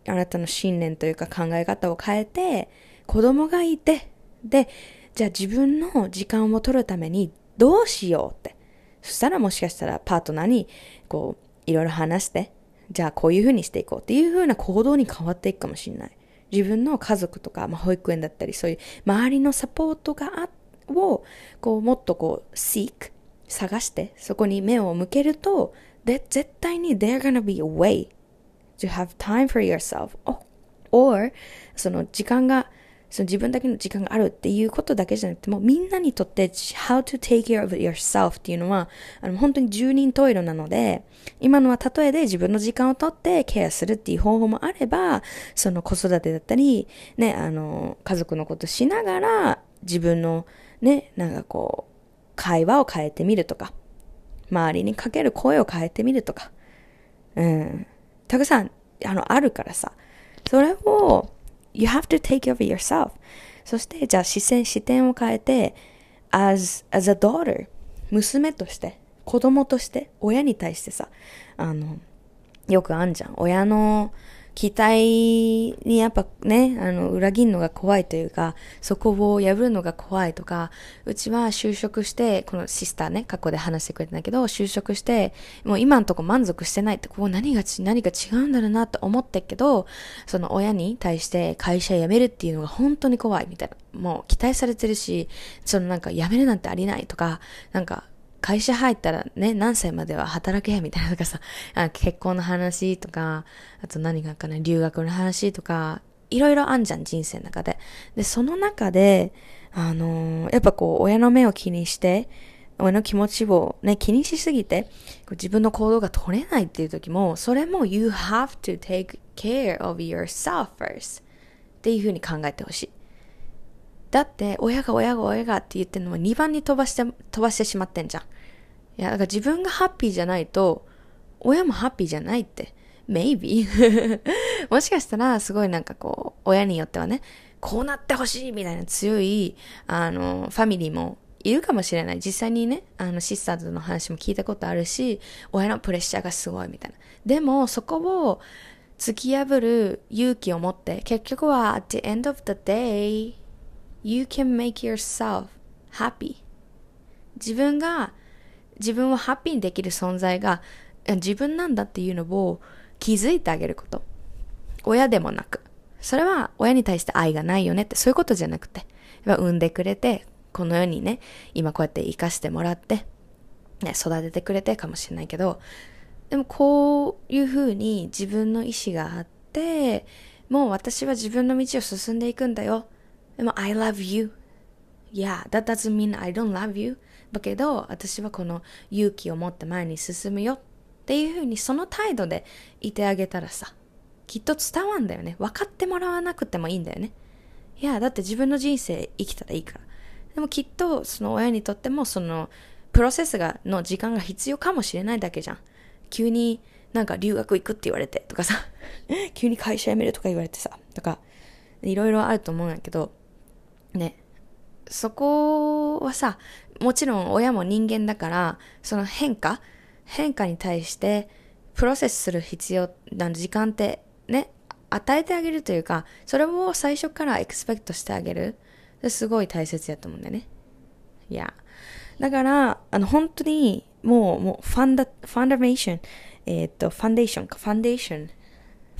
あなたの信念というか考え方を変えて、子供がいて、で、じゃあ自分の時間を取るためにどうしようって。そしたらもしかしたらパートナーに、こう、いろいろ話して、じゃあこういうふうにしていこうっていうふうな行動に変わっていくかもしれない。自分の家族とか、まあ、保育園だったり、そういう周りのサポートがあを、こう、もっとこう、seek、探して、そこに目を向けると、で、絶対に they're gonna be a way to have time for yourself. or, その時間がその自分だけの時間があるっていうことだけじゃなくても、みんなにとって how to take care of yourself っていうのは、あの本当に十人十色なので、今のは例えで自分の時間をとってケアするっていう方法もあれば、その子育てだったり、ね、あの、家族のことしながら、自分のね、なんかこう、会話を変えてみるとか、周りにかける声を変えてみるとか、うん。たくさん、あの、あるからさ、それを、You have to take care of yourself. そして、じゃあ視線、視点を変えて、as, as a daughter, 娘として、子供として、親に対してさ、あの、よくあんじゃん。親の、期待にやっぱね、あの、裏切るのが怖いというか、そこを破るのが怖いとか、うちは就職して、このシスターね、過去で話してくれたんだけど、就職して、もう今のとこ満足してないって、ここ何が、何か違うんだろうなって思ってけど、その親に対して会社辞めるっていうのが本当に怖いみたいな。もう期待されてるし、そのなんか辞めるなんてありないとか、なんか会社入ったらね、何歳までは働けみたいなとかさ、あ結婚の話とか、あと何がかな、留学の話とか、いろいろあんじゃん、人生の中で。で、その中で、あのー、やっぱこう、親の目を気にして、親の気持ちをね、気にしすぎて、自分の行動が取れないっていう時も、それも you have to take care of yourself first っていうふうに考えてほしい。だって、親が親が親がって言ってるのは2番に飛ばして、飛ばしてしまってんじゃん。いや、だから自分がハッピーじゃないと、親もハッピーじゃないって。maybe もしかしたら、すごいなんかこう、親によってはね、こうなってほしいみたいな強い、あの、ファミリーもいるかもしれない。実際にね、あの、シスターズの話も聞いたことあるし、親のプレッシャーがすごいみたいな。でも、そこを突き破る勇気を持って、結局は、at the end of the day, You can make yourself happy. 自分が、自分をハッピーにできる存在が自分なんだっていうのを気づいてあげること。親でもなく。それは親に対して愛がないよねってそういうことじゃなくて。産んでくれて、この世にね、今こうやって生かしてもらって、ね、育ててくれてかもしれないけど、でもこういうふうに自分の意志があって、もう私は自分の道を進んでいくんだよ。でも I love you. Yeah, that doesn't mean I don't love you. だけど私はこの勇気を持って前に進むよっていうふうにその態度でいてあげたらさ、きっと伝わんだよね。分かってもらわなくてもいいんだよね。いや、だって自分の人生生きたらいいから。でもきっとその親にとってもそのプロセスがの時間が必要かもしれないだけじゃん。急になんか留学行くって言われてとかさ、急に会社辞めるとか言われてさ、とか、いろいろあると思うんやけど、ね、そこはさ、もちろん親も人間だから、その変化、変化に対してプロセスする必要な時間ってね、与えてあげるというか、それを最初からエクスペクトしてあげる。すごい大切やと思うんだよね。いや。だから、あの、本当に、もう、もう、ファンダ、ファンダメーション、えー、っと、ファンデーションか、ファンデーション。フ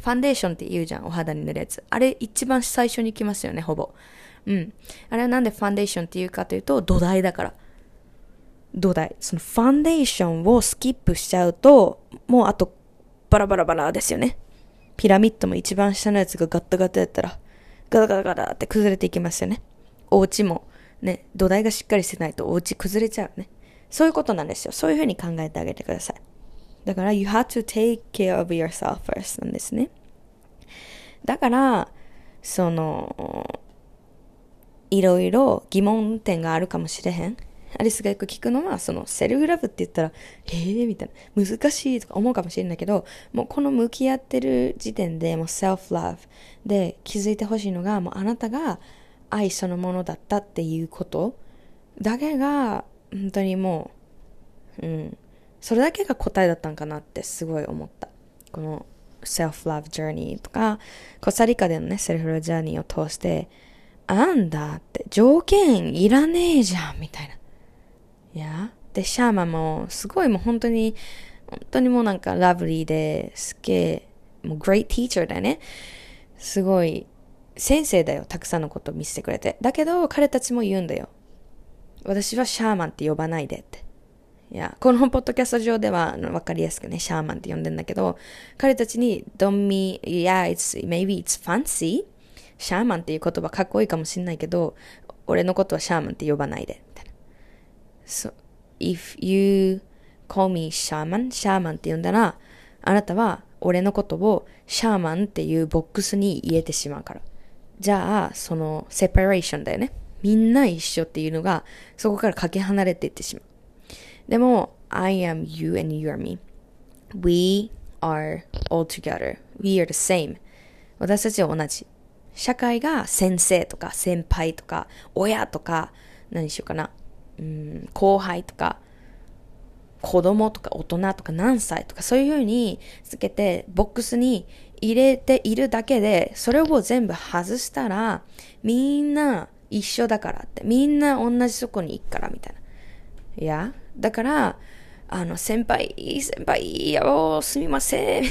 ァンデーションって言うじゃん、お肌に塗るやつ。あれ、一番最初に来ますよね、ほぼ。うん。あれはなんでファンデーションって言うかというと、土台だから。土台。そのファンデーションをスキップしちゃうと、もうあと、バラバラバラですよね。ピラミッドも一番下のやつがガッタガタやったら、ガタガタガタって崩れていきますよね。お家も、ね、土台がしっかりしてないとお家崩れちゃうね。そういうことなんですよ。そういうふうに考えてあげてください。だから、you have to take care of yourself first なんですね。だから、その、いろいろ疑問点があるかもしれへん。アリスがよく聞くのは、そのセルフラブって言ったら、えーみたいな、難しいとか思うかもしれないけど、もうこの向き合ってる時点でもうセルフラブで気づいてほしいのが、もうあなたが愛そのものだったっていうことだけが、本当にもう、うん、それだけが答えだったんかなってすごい思った。この self-love journey とか、コスタリカでのね、セルフラブジャーニーを通して、あんだって条件いらねえじゃん、みたいな。いやで、シャーマンもすごいもう本当に、本当にもうなんかラブリーで、すげえ、もう great teacher だよね。すごい先生だよ。たくさんのこと見せてくれて。だけど、彼たちも言うんだよ。私はシャーマンって呼ばないでって。いや、このポッドキャスト上ではわかりやすくね、シャーマンって呼んでんだけど、彼たちに、don't me, yeah, it's, maybe it's fancy. シャーマンっていう言葉かっこいいかもしんないけど、俺のことはシャーマンって呼ばないで。みたいな。So, if you call me シャーマン、シャーマンって呼んだら、あなたは俺のことをシャーマンっていうボックスに入れてしまうから。じゃあ、そのセパレーションだよね。みんな一緒っていうのが、そこからかけ離れていってしまう。でも、I am you and you are me. We are all together. We are the same. 私たちは同じ。社会が先生とか先輩とか親とか何しようかな。うん、後輩とか子供とか大人とか何歳とかそういうふうにつけてボックスに入れているだけで、それを全部外したら、みんな一緒だからって、みんな同じとこに行くからみたいな。いや、だから、あの、先輩、先輩、よ、すみません。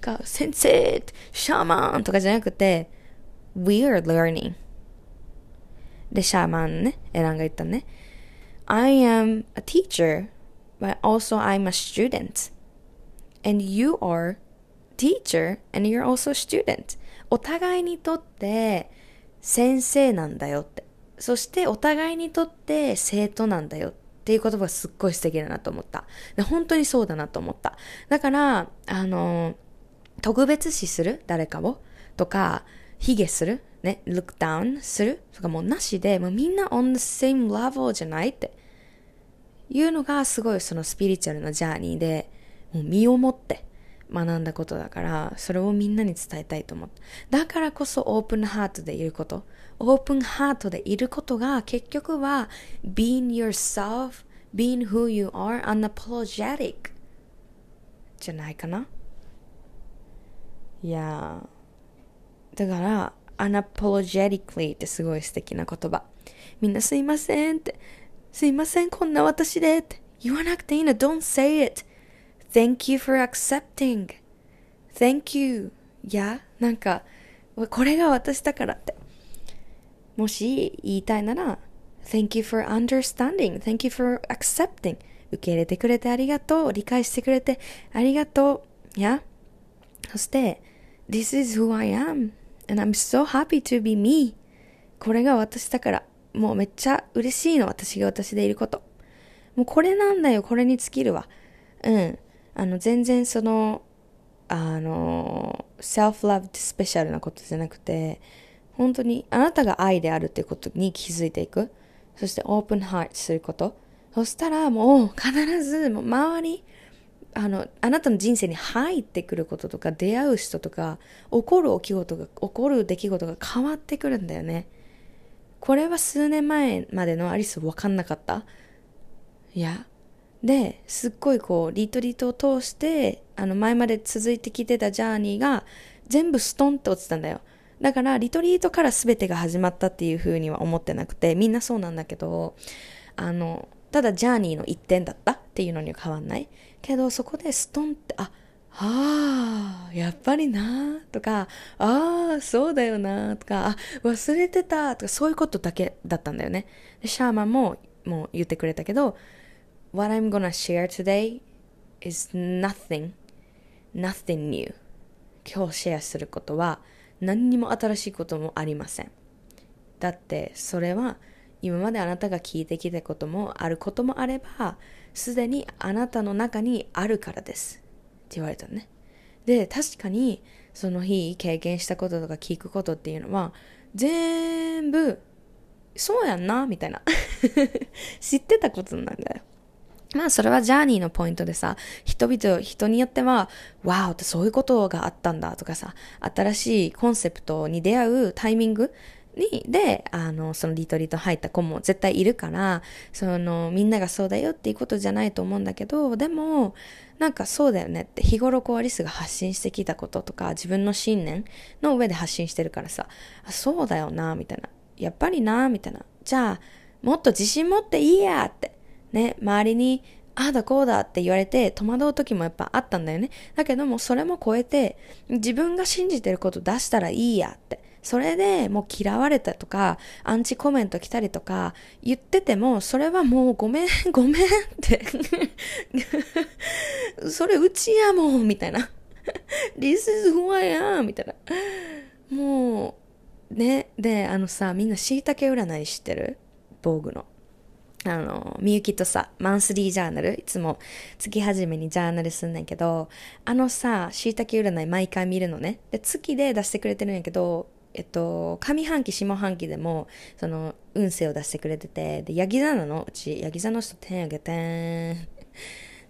か先生、シャーマンとかじゃなくて、we are learning. で、シャーマンね、エランが言ったね。I am a teacher, but also I'm a student. And you are teacher and you're also a student. お互いにとって先生なんだよって。そしてお互いにとって生徒なんだよってっていう言葉がすっごい素敵だなと思った。で本当にそうだなと思った。だから、あの、特別視する？誰かを？とか、卑下する？ね、look down する？とかもうなしで、もうみんな on the same level じゃないっていうのがすごいそのスピリチュアルなジャーニーで、もう身をもって学んだことだから、それをみんなに伝えたいと思った。だからこそオープンハートでいること。オープンハートでいることが結局は being yourself, being who you are, unapologetic じゃないかないやだから unapologetically ってすごい素敵な言葉。みんなすいませんって。すいません、こんな私でって。言わなくていいの。Don't say it. Thank you for accepting. Thank you. いや、なんか、これが私だからって。もし言いたいなら、Thank you for understanding. Thank you for accepting. 受け入れてくれてありがとう。理解してくれてありがとう。やそして、This is who I am. And I'm so happy to be me. これが私だから、もうめっちゃ嬉しいの。私が私でいること。もうこれなんだよ。これに尽きるわ。うん。あの、全然その、あの、self-love ってスペシャルなことじゃなくて、本当にあなたが愛であるってことに気づいていく。そしてオープンハートすること。そしたらもう必ずもう周り、あの、あなたの人生に入ってくることとか、出会う人とか、起こる起き事が、起こる出来事が変わってくるんだよね。これは数年前までのアリス分かんなかったいや。で、すっごいこう、リトリートを通して、あの、前まで続いてきてたジャーニーが、全部ストンって落ちたんだよ。だから、リトリートから全てが始まったっていう風には思ってなくて、みんなそうなんだけど、あの、ただジャーニーの一点だったっていうのには変わんない。けど、そこでストンって、あ、ああ、やっぱりなとか、ああ、そうだよなとか、あ、忘れてたとか、そういうことだけだったんだよね。シャーマンも、もう言ってくれたけど、What I'm gonna share today is nothing, nothing new. 今日シェアすることは何にも新しいこともありません。だってそれは今まであなたが聞いてきたこともあることもあればすでにあなたの中にあるからですって言われたね。で確かにその日経験したこととか聞くことっていうのは全部そうやんなみたいな 知ってたことなんだよ。まあそれはジャーニーのポイントでさ、人々、人によっては、わーってそういうことがあったんだとかさ、新しいコンセプトに出会うタイミングに、で、あの、そのリトリート入った子も絶対いるから、その、みんながそうだよっていうことじゃないと思うんだけど、でも、なんかそうだよねって、日頃こうアリスが発信してきたこととか、自分の信念の上で発信してるからさ、あ、そうだよな、みたいな。やっぱりな、みたいな。じゃあ、もっと自信持っていいやって。ね、周りに、ああだこうだって言われて戸惑う時もやっぱあったんだよね。だけどもそれも超えて自分が信じてること出したらいいやって。それでもう嫌われたとか、アンチコメント来たりとか言ってても、それはもうごめん、ごめんって それうちやもん、みたいな。This is who I am! みたいな。もう、ね、で、あのさ、みんな椎茸占い知ってる？防具の。あの、みゆきとさ、マンスリージャーナル、いつも月始めにジャーナルすんねんけど、あのさ、椎茸占い毎回見るのね。で、月で出してくれてるんやけど、えっと、上半期、下半期でも、その、運勢を出してくれてて、で、ヤギ座なの、うち、ヤギ座の人点あげてん。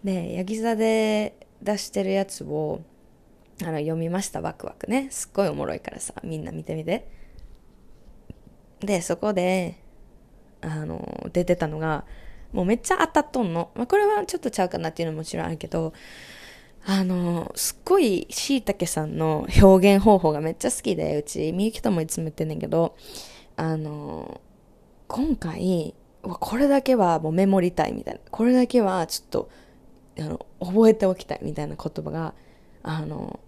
で、ヤギ座で出してるやつを、あの、読みました、ワクワクね。すっごいおもろいからさ、みんな見てみて。で、そこで、あの、出てたのが、もうめっちゃ当たっとんの。まあ、これはちょっとちゃうかなっていうのももちろんあるけど、あの、すっごいしいたけさんの表現方法がめっちゃ好きで、うち、みゆきともいつも言ってんねんけど、あの、今回、これだけはもうメモりたいみたいな、これだけはちょっと、あの、覚えておきたいみたいな言葉が、あの、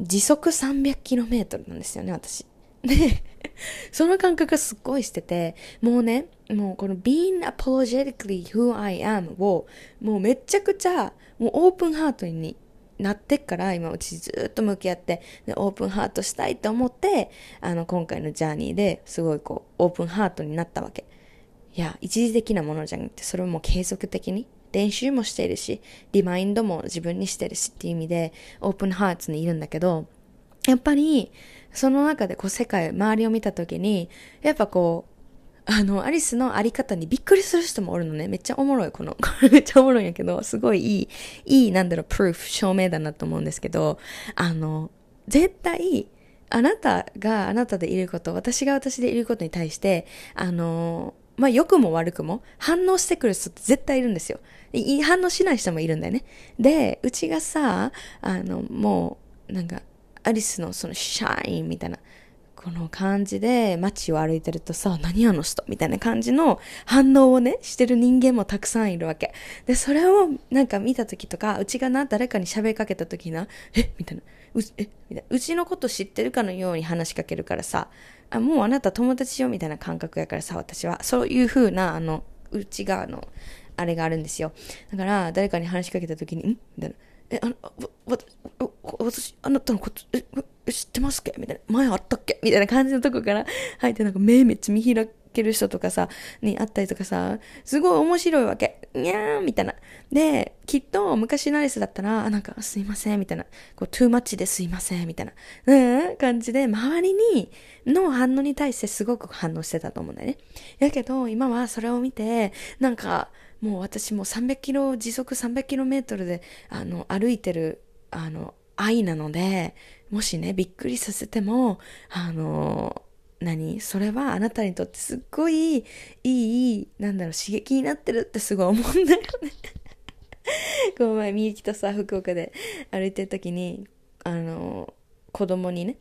時速 300km なんですよね、私。で、その感覚がすっごいしてて、もうね、もうこの being apologetically who I am を、もうめちゃくちゃ、もうオープンハートになってっから今うちずっと向き合ってでオープンハートしたいと思ってあの今回のジャーニーですごいこうオープンハートになったわけ。いや一時的なものじゃなくてそれも継続的に練習もしているしリマインドも自分にしてるしっていう意味でオープンハーツにいるんだけどやっぱりその中でこう世界周りを見た時にやっぱこうあの、アリスのあり方にびっくりする人もおるのね。めっちゃおもろい、この。これめっちゃおもろいんやけど、すごいいい、いい、なんだろう、プルーフ、証明だなと思うんですけど、あの、絶対、あなたがあなたでいること、私が私でいることに対して、あの、まあ、良くも悪くも反応してくる人って絶対いるんですよ。反応しない人もいるんだよね。で、うちがさ、あの、もう、なんか、アリスのそのシャインみたいな、この感じで街を歩いてるとさ、何あの人みたいな感じの反応をね、してる人間もたくさんいるわけ。で、それをなんか見た時とか、うちがな、誰かに喋りかけた時な、え？みたいな。うえ？みたいな。うちのこと知ってるかのように話しかけるからさ、あもうあなた友達よみたいな感覚やからさ、私は。そういう風な、あの、内側の、あれがあるんですよ。だから、誰かに話しかけた時に、ん？みたいな。え、あの、わ、わ、私、あなたのこと、え、知ってますっけ？みたいな。前あったっけ？みたいな感じのとこから入って、なんか目めっちゃ見開ける人とかさ、に会ったりとかさ、すごい面白いわけ。にゃーみたいな。で、きっと昔のアリスだったら、なんかすいません、みたいな。こう、トゥーマッチですいません、みたいな。うん、感じで、周りに、の反応に対してすごく反応してたと思うんだよね。やけど、今はそれを見て、なんか、もう私も300キロ、時速300キロメートルで、あの、歩いてる、あの、愛なので、もしね、びっくりさせても、あの、何？それはあなたにとってすっごいいい、なんだろう、刺激になってるってすごい思うんだよね この前、みゆきとさ、福岡で歩いてる時に、あの、子供にね、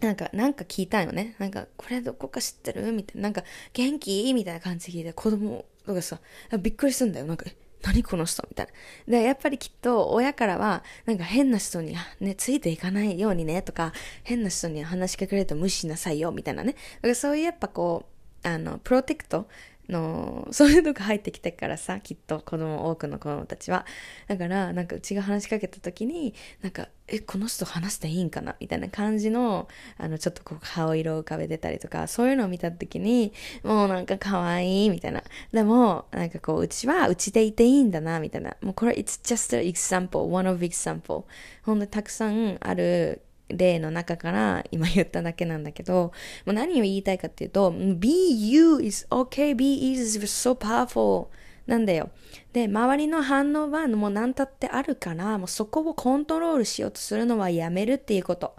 なんか、なんか聞いたよね。なんか、これどこか知ってる？みたいな。なんか、元気？みたいな感じで聞いて、子供とかさ、びっくりするんだよ。なんか、何この人みたいな。で、やっぱりきっと親からは、なんか変な人にね、ついていかないようにね、とか、変な人に話しかけると無視しなさいよ、みたいなね。だからそういうやっぱこう、あの、プロテクトの、そういうのが入ってきてからさ、きっと子供、多くの子供たちは。だから、なんかうちが話しかけた時に、なんか、え、この人話していいんかなみたいな感じの、あの、ちょっとこう、顔色を浮かべてたりとか、そういうのを見た時に、もうなんか可愛いみたいな。でも、なんかこう、うちはうちでいていいんだな、みたいな。もうこれ、it's just an example, one of example. ほんとたくさんある例の中から今言っただけなんだけど、もう何を言いたいかっていうと、be you is okay, be is so powerful なんだよ。で、周りの反応はもう何たってあるから、もうそこをコントロールしようとするのはやめるっていうこと。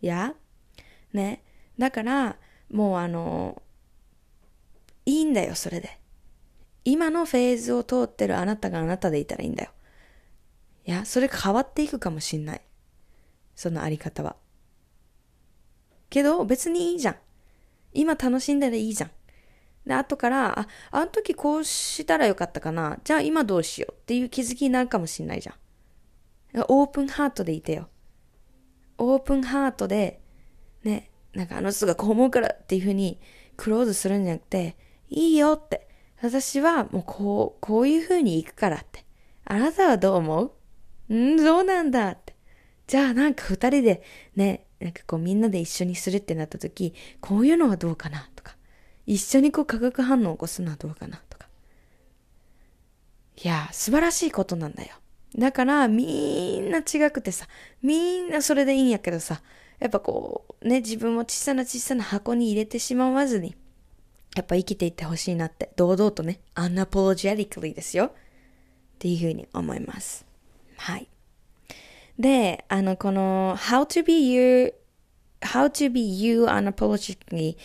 や？ね？だから、もうあの、いいんだよ、それで。今のフェーズを通ってるあなたがあなたでいたらいいんだよ。いや、それ変わっていくかもしんない。そのあり方は。けど、別にいいじゃん。今楽しんだらいいじゃん。で、後から、あ、あの時こうしたらよかったかな。じゃあ今どうしようっていう気づきになるかもしんないじゃん。オープンハートでいてよ。オープンハートで、ね、なんかあの人がこう思うからっていうふうにクローズするんじゃなくて、いいよって。私はもうこう、こういうふうに行くからって。あなたはどう思う？んそうなんだって。じゃあなんか二人でね、なんかこうみんなで一緒にするってなった時、こういうのはどうかなとか、一緒にこう化学反応を起こすのはどうかなとか。いや、素晴らしいことなんだよ。だからみんな違くてさ、みんなそれでいいんやけどさ、やっぱこう、ね、自分を小さな小さな箱に入れてしまわずに、やっぱ生きていってほしいなって、堂々とね、unapologetically ですよ。っていうふうに思います。はい。で、あの、この how to be you, how to be you unapologetically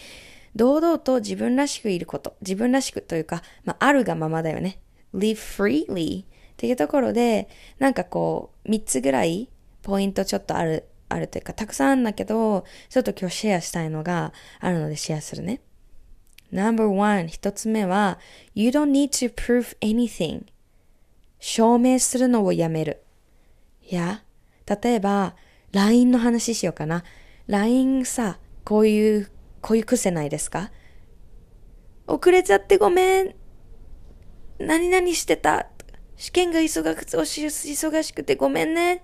堂々と自分らしくいること。自分らしくというか、まあ、あるがままだよね。live freely っていうところで、なんかこう、三つぐらいポイントちょっとある、あるというか、たくさんあるんだけど、ちょっと今日シェアしたいのがあるのでシェアするね。Number one 一つ目は、You don't need to prove anything 証明するのをやめる。いや、例えば、LINE の話しようかな。LINE さ、こういう、こういう癖ないですか？遅れちゃってごめん。何々してた。試験が忙しくてごめんね。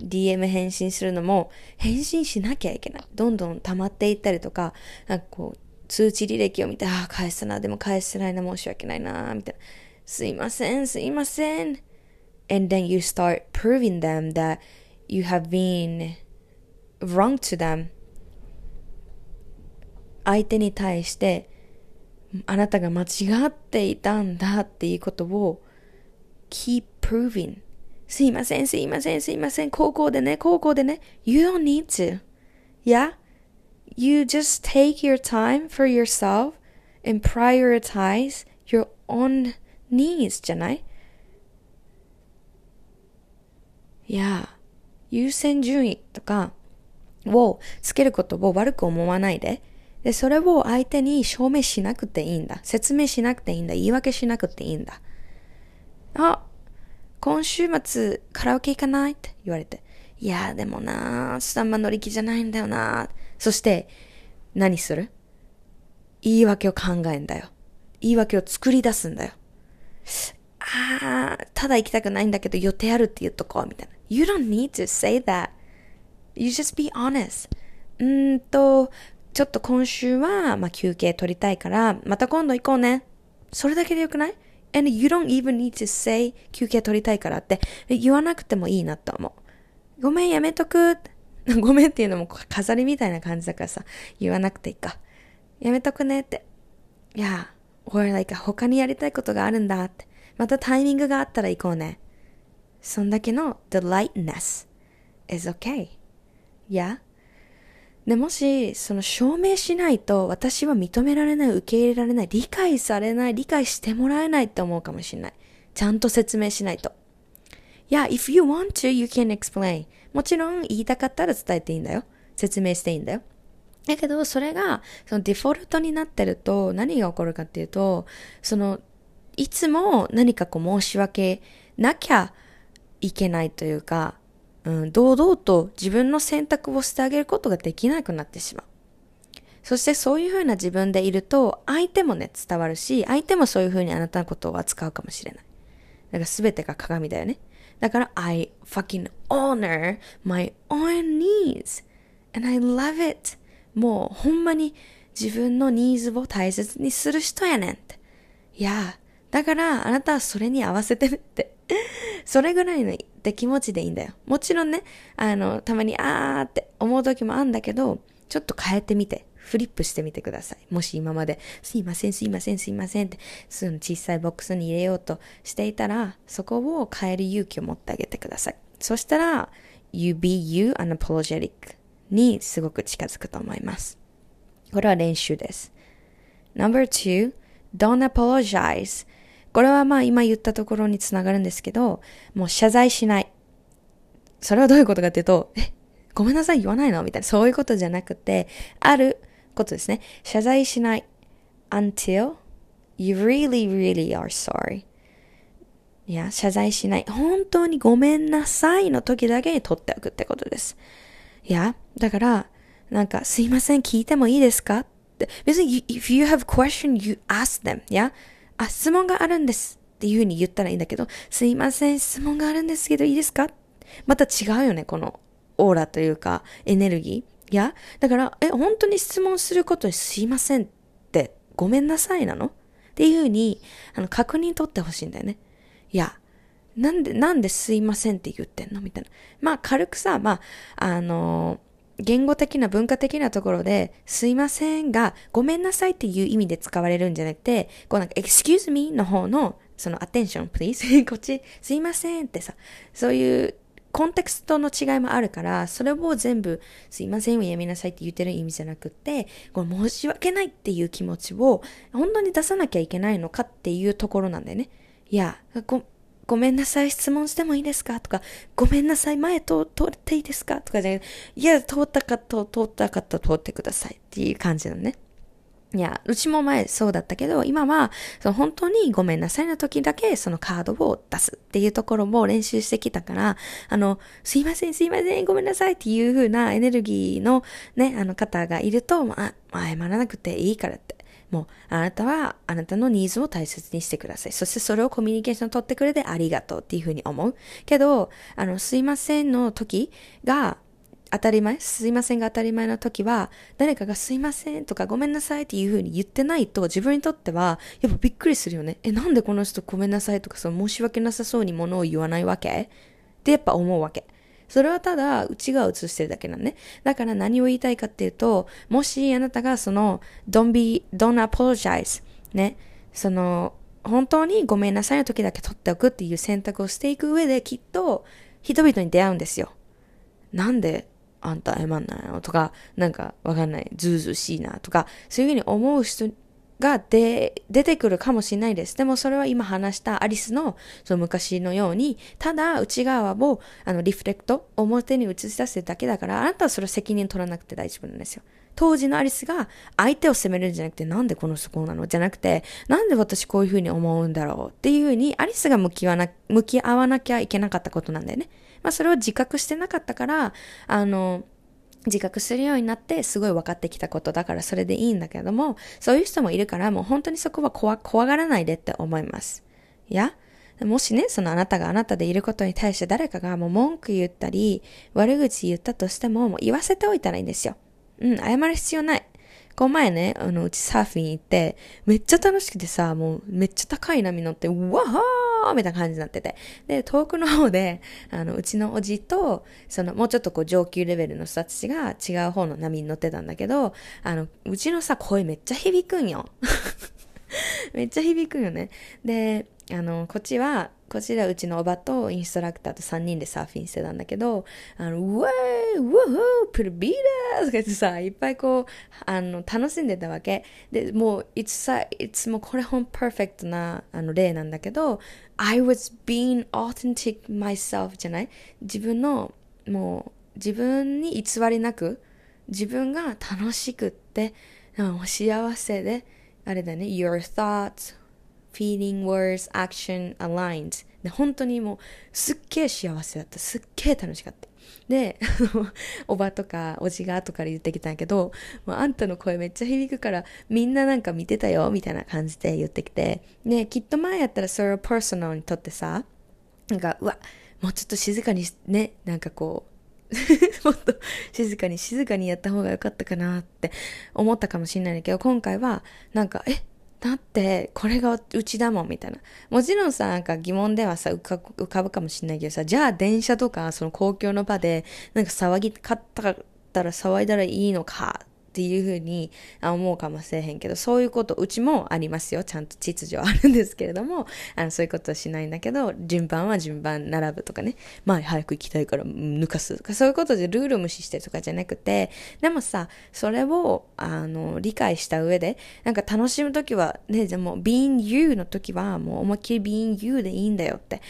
DM 返信するのも、返信しなきゃいけない。どんどん溜まっていったりとか、なんかこう、通知履歴を見て、ああ、返したな、でも返してないな、申し訳ないな、みたいな。すいません、すいません。And then you start proving them that you have been wrong to them 相手に対してあなたが間違っていたんだっていうことを keep proving すいません、すいません、すいません、高校でね、高校でね、you don't need to. Yeah? You just take your time for yourself and prioritize your own needs じゃない Yeah. 優先順位とかをつけることを悪く思わないで、で、それを相手に証明しなくていいんだ。説明しなくていいんだ。言い訳しなくていいんだ。あ、今週末カラオケ行かないって言われて。いや、でもなスタンバ乗り気じゃないんだよなーそして、何する？言い訳を考えんだよ。言い訳を作り出すんだよ。ああ、ただ行きたくないんだけど予定あるって言っとこう、みたいな。You don't need to say that. You just be honest. うーんと、ちょっと今週は、まあ、休憩取りたいから、また今度行こうね。それだけでよくない ?And you don't even need to say 休憩取りたいからって言わなくてもいいなと思う。ごめん、やめとく。ごめんっていうのも飾りみたいな感じだからさ、言わなくていいか。やめとくねって。いや、or like 他にやりたいことがあるんだって。またタイミングがあったら行こうね。そんだけの the lightness is okay. いや。で、もし、その証明しないと私は認められない、受け入れられない、理解されない、理解してもらえないって思うかもしれない。ちゃんと説明しないと。いや、if you want to, you can explain. もちろん言いたかったら伝えていいんだよ。説明していいんだよ。だけど、それが、そのデフォルトになってると、何が起こるかっていうと、その、いつも何かこう申し訳なきゃいけないというか、うん、堂々と自分の選択をしてあげることができなくなってしまう。そしてそういうふうな自分でいると、相手もね、伝わるし、相手もそういうふうにあなたのことを扱うかもしれない。だから全てが鏡だよね。だから、I fucking honor my own needs. And I love it. もうほんまに自分のニーズを大切にする人やねんって。いや、だからあなたはそれに合わせてるって。それぐらいの気持ちでいいんだよ。もちろんね、あの、たまにあーって思う時もあるんだけど、ちょっと変えてみて。フリップしてみてください。もし今まで、すいません、すいません、すいませんって、その小さいボックスに入れようとしていたら、そこを変える勇気を持ってあげてください。そしたら、you be you unapologetic にすごく近づくと思います。これは練習です。Number two, don't apologize. これはまあ今言ったところにつながるんですけど、もう謝罪しない。それはどういうことかっていうと、え、ごめんなさい言わないの？みたいな、そういうことじゃなくて、あることですね。謝罪しない。until you really, really are sorry. いや、謝罪しない。本当にごめんなさいの時だけに取っておくってことです。いや、だから、なんか、すいません、聞いてもいいですか？って。別に、if you have question, you ask them. いや、あ、質問があるんですっていうふうに言ったらいいんだけど、すいません、質問があるんですけどいいですか？また違うよね、このオーラというか、エネルギー。いや、だから、え、本当に質問することにすいませんって、ごめんなさいなの？っていうふうに、あの、確認取ってほしいんだよね。いや、なんで、なんですいませんって言ってんの？みたいな。まあ、軽くさ、まあ、あの言語的な文化的なところで、すいませんが、ごめんなさいっていう意味で使われるんじゃなくて、こうなんか、excuse me の方の、その attention please こっち、すいませんってさ、そういうコンテクストの違いもあるから、それを全部、すいませんをやめなさいって言ってる意味じゃなくて、これ申し訳ないっていう気持ちを、本当に出さなきゃいけないのかっていうところなんだよね。いや、ご、めんなさい、質問してもいいですか？とか、ごめんなさい、前通っていいですか？とかじゃなくいや、通ったかった、通ったかった通ってくださいっていう感じなのね。いや、うちも前そうだったけど、今は、その本当にごめんなさいの時だけそのカードを出すっていうところも練習してきたから、あの、すいません、すいません、ごめんなさいっていう風なエネルギーのね、あの方がいると、まあ、謝らなくていいからって。もう、あなたはあなたのニーズを大切にしてください。そしてそれをコミュニケーション取ってくれてありがとうっていうふうに思う。けど、あの、すいませんの時が、当たり前すいませんが当たり前の時は、誰かがすいませんとかごめんなさいっていう風に言ってないと自分にとっては、やっぱびっくりするよね。え、なんでこの人ごめんなさいとかその申し訳なさそうにものを言わないわけ？ってやっぱ思うわけ。それはただ内側を映してるだけなんね。だから何を言いたいかっていうと、もしあなたがその don't be, don't apologize ね、その本当にごめんなさいの時だけ取っておくっていう選択をしていく上できっと人々に出会うんですよ。なんであんた謝んないの？とか、なんかわかんない、ずうずうしいなとか、そういうふうに思う人がで出てくるかもしれないです。でもそれは今話したアリスのその昔のように、ただ内側をあのリフレクト、表に映し出すだけだから、あなたはそれを責任取らなくて大丈夫なんですよ。当時のアリスが相手を責めるんじゃなくて、なんでこの人こうなの？じゃなくて、なんで私こういうふうに思うんだろうっていうふうに、アリスが向き合わな向き合わなきゃいけなかったことなんだよね。まあそれを自覚してなかったから、あの、自覚するようになってすごい分かってきたことだからそれでいいんだけども、そういう人もいるからもう本当にそこは怖怖がらないでって思います。いや？もしね、そのあなたがあなたでいることに対して誰かがもう文句言ったり、悪口言ったとしても、もう言わせておいたらいいんですよ。うん、謝る必要ない。この前ね、あの、うちサーフィン行って、めっちゃ楽しくてさ、もうめっちゃ高い波乗って、うわはーみたいな感じになってて。で、遠くの方で、あの、うちのおじと、その、もうちょっとこう上級レベルの人たちが違う方の波に乗ってたんだけど、あの、うちのさ、声めっちゃ響くんよ。めっちゃ響くんよね。で、あの、こっちは、こちらうちのおばとインストラクターと3人でサーフィンしてたんだけど、あの、ウェーウォープルビーダーとか言ってさ、いっぱいこう、あの、楽しんでたわけ。で、もう、いつさ、いつもこれほんパーフェクトなあの例なんだけど、I was being authentic myself じゃない？自分の、もう、自分に偽りなく、自分が楽しくって、幸せで、あれだね、your thoughts, feeling, words, action, aligned. で、本当にもう、すっげえ幸せだった。すっげえ楽しかった。で、おばとかおじが後から言ってきたんやけど、もうあんたの声めっちゃ響くから、みんななんか見てたよ、みたいな感じで言ってきて、ね、きっと前やったらそれをパーソナルにとってさ、なんか、うわ、もうちょっと静かにね、なんかこう、もっと静かに静かにやった方が良かったかなって思ったかもしれないんだけど、今回はなんか、え、だって、これがうちだもん、みたいな。もちろんさ、なんか疑問ではさ、浮か浮かぶかもしれないけどさ、じゃあ電車とか、その公共の場で、なんか騒ぎかったら騒いだらいいのかっていうふうに思うかもしれへんけど、そういうこと、うちもありますよ。ちゃんと秩序あるんですけれども、あのそういうことはしないんだけど、順番は順番並ぶとかね、まあ早く行きたいから抜かすとか、そういうことでルール無視してとかじゃなくて、でもさ、それを、あの、理解した上で、なんか楽しむときは、ね、じゃもう、being you の時は、もう思いっきり being you でいいんだよって、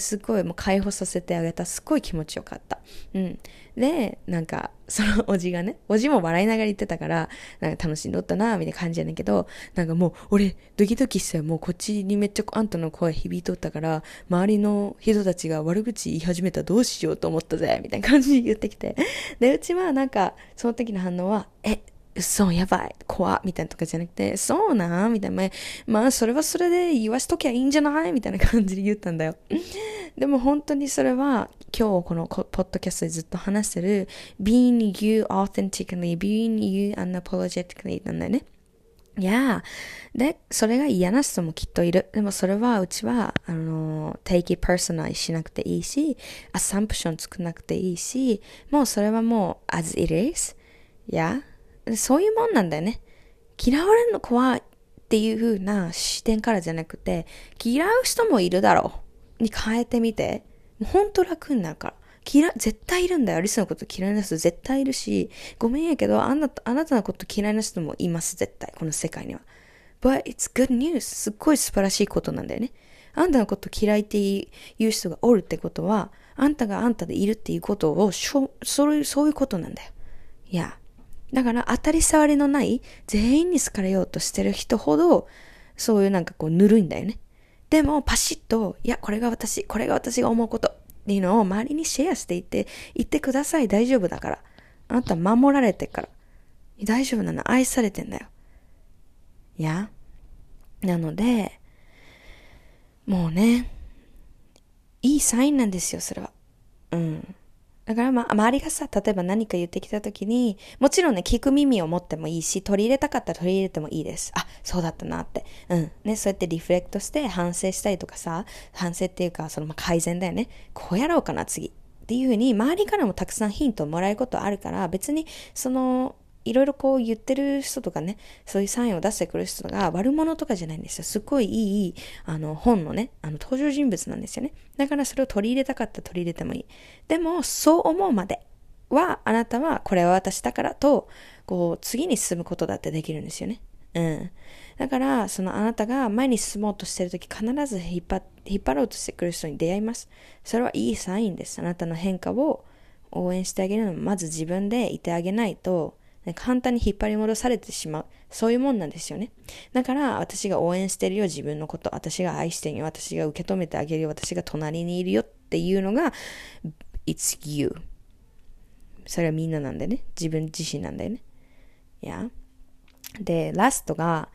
すごいもう解放させてあげた。すごい気持ちよかった。うん。で、なんか、その おじがね、おじも笑いながら言ってたから、なんか楽しんどったな、みたいな感じやねんけど、なんかもう、俺、ドキドキしてもうこっちにめっちゃあんたの声響いとったから、周りの人たちが悪口言い始めたらどうしようと思ったぜ、みたいな感じで言ってきて。で、うちはなんか、その時の反応は、え、嘘、やばい、怖みたいなとかじゃなくて、そうなみたいな。まあ、それはそれで言わしときゃいいんじゃない？みたいな感じで言ったんだよ。でも本当にそれは、今日このポッドキャストでずっと話してる being you authentically, being you unapologetically なんだよね。いやで、それが嫌な人もきっといる。でもそれはうちは、あの、take it personal しなくていいし、アサンプション作らなくていいし、もうそれはもう as it is. いや、そういうもんなんだよね。嫌われるの怖いっていう風な視点からじゃなくて、嫌う人もいるだろうに変えてみて。ほんと楽になるから。嫌、絶対いるんだよ。リスのこと嫌いな人絶対いるし、ごめんやけど、あなた、あなたのこと嫌いな人もいます、絶対。この世界には。But it's good news. すっごい素晴らしいことなんだよね。あんたのこと嫌いっていう人がおるってことは、あんたがあんたでいるっていうことを、そういう、そういうことなんだよ。いや。だから当たり障りのない全員に好かれようとしてる人ほど、そういうなんかこうぬるいんだよね。でもパシッと、いや、これが私、これが私が思うことっていうのを周りにシェアしていって、言ってください、大丈夫だから。あなた守られてから。大丈夫なの、愛されてんだよ。いや。なので、もうね、いいサインなんですよ、それは。うん。だからまあ、周りがさ、例えば何か言ってきたときに、もちろんね、聞く耳を持ってもいいし、取り入れたかったら取り入れてもいいです。あ、そうだったなって。うん。ね、そうやってリフレクトして反省したりとかさ、反省っていうか、そのまあ改善だよね。こうやろうかな、次。っていうふうに、周りからもたくさんヒントをもらえることあるから、別に、その、いろいろこう言ってる人とかね、そういうサインを出してくる人が悪者とかじゃないんですよ。すっごいいい、あの、本のね、あの、登場人物なんですよね。だからそれを取り入れたかったら取り入れてもいい。でも、そう思うまでは、あなたはこれは私だからと、こう、次に進むことだってできるんですよね。うん。だから、そのあなたが前に進もうとしてるとき必ず引っ張引っ張ろうとしてくる人に出会います。それはいいサインです。あなたの変化を応援してあげるのも、まず自分でいてあげないと、簡単に引っ張り戻されてしまう。そういうもんなんですよね。だから、私が応援してるよ、自分のこと。私が愛してるよ、私が受け止めてあげるよ、私が隣にいるよっていうのが、it's you. それはみんななんだよね。自分自身なんだよね。Yeah. で、ラストが、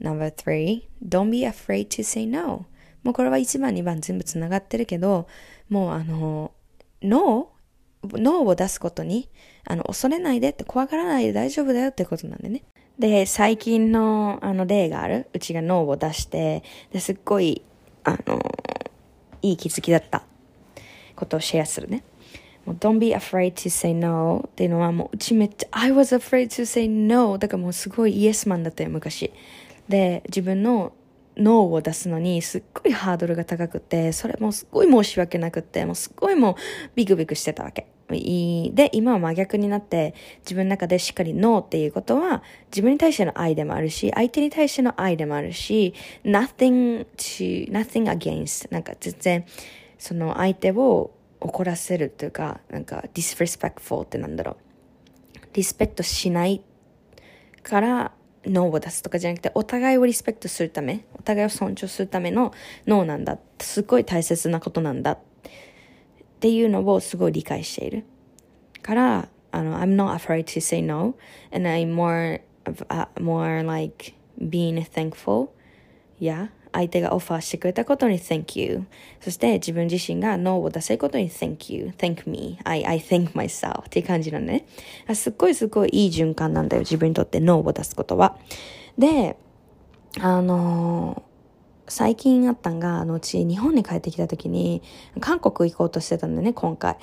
Number three, don't be afraid to say no. もうこれは1番、2番全部つながってるけど、もうあの、No? ノーを出すことに、あの、恐れないでって、怖がらないで大丈夫だよってことなんでね。で、最近の、あの、例がある。うちがノーを出して、で、すっごい、あの、いい気づきだったことをシェアするね。もう Don't be afraid to say no っていうのはもううちめっちゃ I was afraid to say no だからもうすごいイエスマンだったよ昔で自分のノーを出すのにすっごいハードルが高くてそれもすっごい申し訳なくてもうすっごいもうビクビクしてたわけで今は真逆になって自分の中でしっかりノーっていうことは自分に対しての愛でもあるし相手に対しての愛でもあるし nothing to nothing against なんか全然その相手を怒らせるというか、なんか disrespectful ってなんだろう。リスペクトしないからノーを出すとかじゃなくて、お互いをリスペクトするため、お互いを尊重するためのノーなんだ。すごい大切なことなんだ。っていうのをすごい理解している。から、あの、I'm not afraid to say no, and I'm more, uh, more like being thankful. Yeah. 相手がオファーしてくれたことに Thank you そして自分自身が No を出せることに Thank you Thank me I, I thank myself っていう感じなんねすっごいすっごいいい循環なんだよ自分にとって No を出すことはであのー最近あったんが、あのうち日本に帰ってきた時に、韓国行こうとしてたんだよね、今回。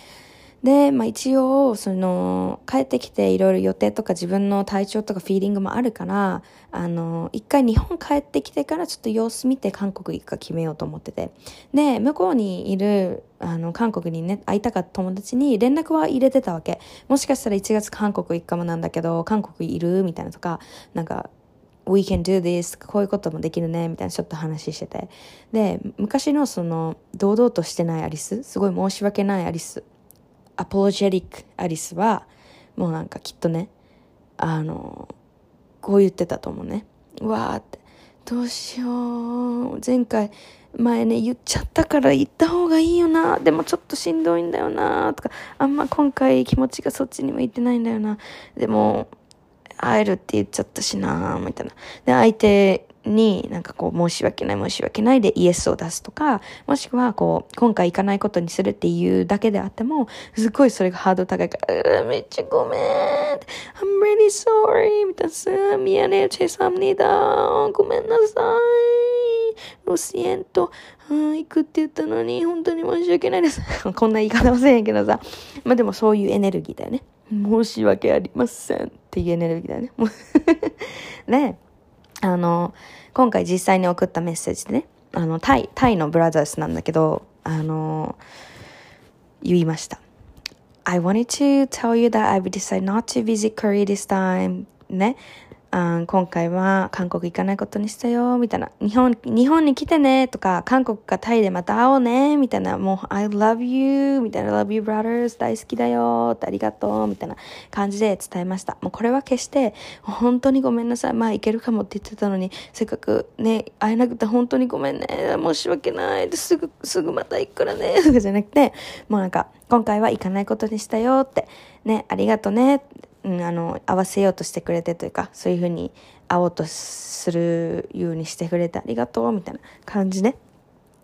で、まあ一応、その、帰ってきていろいろ予定とか自分の体調とかフィーリングもあるから、あの、一回日本帰ってきてからちょっと様子見て韓国行くか決めようと思ってて。で、向こうにいる、あの、韓国にね、会いたかった友達に連絡は入れてたわけ。もしかしたら1月韓国行くかもなんだけど、韓国いる？みたいなとか、なんか、We can do this こういうこともできるねみたいなちょっと話しててで昔のその堂々としてないアリスすごい申し訳ないアリスアポロジェリック・アリスは、もうなんかきっとね、あの、こう言ってたと思うね。うわーって、どうしよう。前回、前ね、言っちゃったから言った方がいいよな。でもちょっとしんどいんだよな。とか、あんま今回気持ちがそっちに向いてないんだよな。でも、会えるって言っちゃったしなみたいな。で、相手になんかこう、申し訳ない、申し訳ないでイエスを出すとか、もしくはこう、今回行かないことにするっていうだけであっても、すごいそれがハード高いから、めっちゃごめん !I'm really sorry! みたいな、すみやね、チェサムニだごめんなさいロシエント、うん、行くって言ったのに、本当に申し訳ないです。こんな言い方はせんやけどさ。まあでもそういうエネルギーだよね。申し訳ありませんっていうエネルギーだよね。ねあの、今回実際に送ったメッセージでね、あの、タイ、タイのブラザーズなんだけど、あの、言いました。I wanted to tell you that I will decide not to visit Korea this time. ね。あ今回は韓国行かないことにしたよ、みたいな。日本、日本に来てね、とか、韓国かタイでまた会おうね、みたいな。もう、I love you, みたいな。love you brothers, 大好きだよ、ってありがとう、みたいな感じで伝えました。もうこれは決して、本当にごめんなさい。まあ、行けるかもって言ってたのに、せっかくね、会えなくて本当にごめんね、申し訳ない。すぐ、すぐまた行くからね、とかじゃなくて、もうなんか、今回は行かないことにしたよって、ね、ありがとね、うん、あの、合わせようとしてくれてというか、そういうふうに会おうとするようにしてくれてありがとう、みたいな感じで、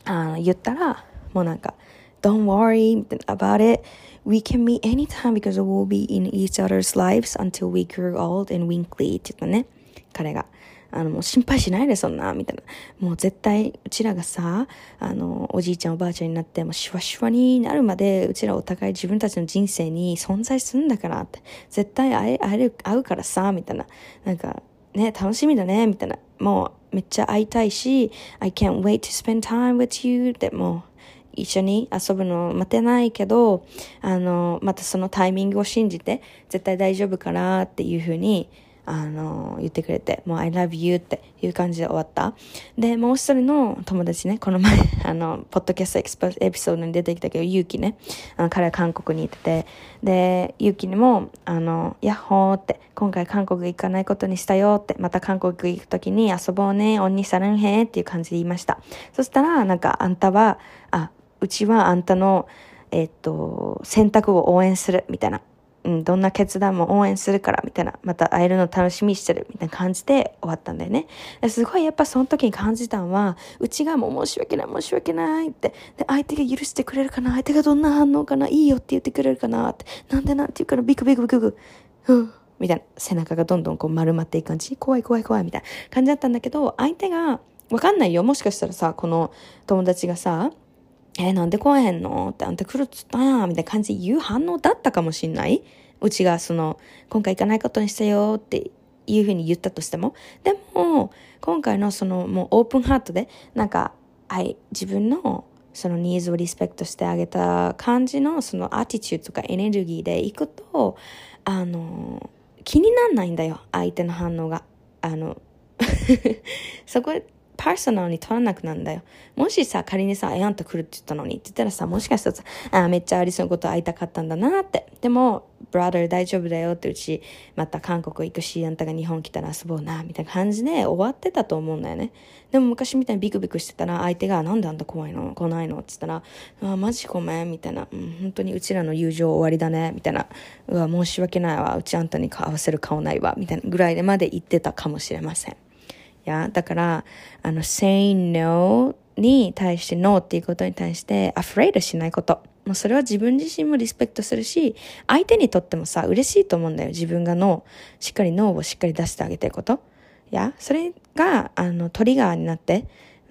あの、言ったら、もうなんか、Don't worry about it. We can meet anytime because we'll be in each other's lives until we grow old and wrinkly って言ったね、彼が。あの、もう心配しないで、そんな、みたいな。もう絶対、うちらがさ、あの、おじいちゃんおばあちゃんになって、もうシュワシュワになるまで、うちらお互い自分たちの人生に存在するんだからって。絶対会え、会える、会うからさ、みたいな。なんか、ね、楽しみだね、みたいな。もう、めっちゃ会いたいし、I can't wait to spend time with you ってもう、一緒に遊ぶの待てないけど、あの、またそのタイミングを信じて、絶対大丈夫かなっていうふうに、あの、言ってくれて、もう I love you っていう感じで終わった。で、もう一人の友達ね、この前、あの、ポッドキャストエピソードに出てきたけど、ゆうきね、あの彼は韓国にいてて、で、ゆうきにも、あの、ヤッホーって、今回韓国行かないことにしたよって、また韓国行くときに遊ぼうね、おにさるんへっていう感じで言いました。そしたら、なんか、あんたは、あ、うちはあんたの、えっと、選択を応援する、みたいな。うん、どんな決断も応援するから、みたいな、また会えるの楽しみしてる、みたいな感じで終わったんだよね。すごいやっぱその時に感じたのは、うちがもう申し訳ない、申し訳ないって、で、相手が許してくれるかな、相手がどんな反応かな、いいよって言ってくれるかなって、なんでなんて言うかな、ビクビクビクビク、ふうみたいな、背中がどんどんこう丸まっていく感じ、怖い怖い怖いみたいな感じだったんだけど、相手が、わかんないよ。もしかしたらさ、この友達がさ、えー、なんで来えへんの？って、あんた来るっつったんやみたいな感じで言う反応だったかもしんないうちがその、今回行かないことにしたよっていうふうに言ったとしても。でも、今回のそのもうオープンハートで、なんか、はい、自分のそのニーズをリスペクトしてあげた感じのそのアティチュードとかエネルギーでいくと、あの、気になんないんだよ、相手の反応が。あの、そこパーソナルに取らなくなんだよ。もしさ、仮にさ、え、あんた来るって言ったのにって言ったらさ、もしかしたらさ、あ、めっちゃアリスのこと会いたかったんだなって。でも、ブラダー大丈夫だよってうち、また韓国行くし、あんたが日本来たら遊ぼうな、みたいな感じで終わってたと思うんだよね。でも昔みたいにビクビクしてたら、相手が、なんであんた怖いの？来ないの？って言ったら、あ、マジごめん、みたいな。うん、本当にうちらの友情終わりだね、みたいな。うわ、申し訳ないわ。うちあんたに合わせる顔ないわ、みたいなぐらいでまで言ってたかもしれません。や、だから、あの、say no に対して no っていうことに対して afraid しないこと。もうそれは自分自身もリスペクトするし、相手にとってもさ、嬉しいと思うんだよ。自分がノー、しっかりノーをしっかり出してあげてること。いや、それが、あの、トリガーになって、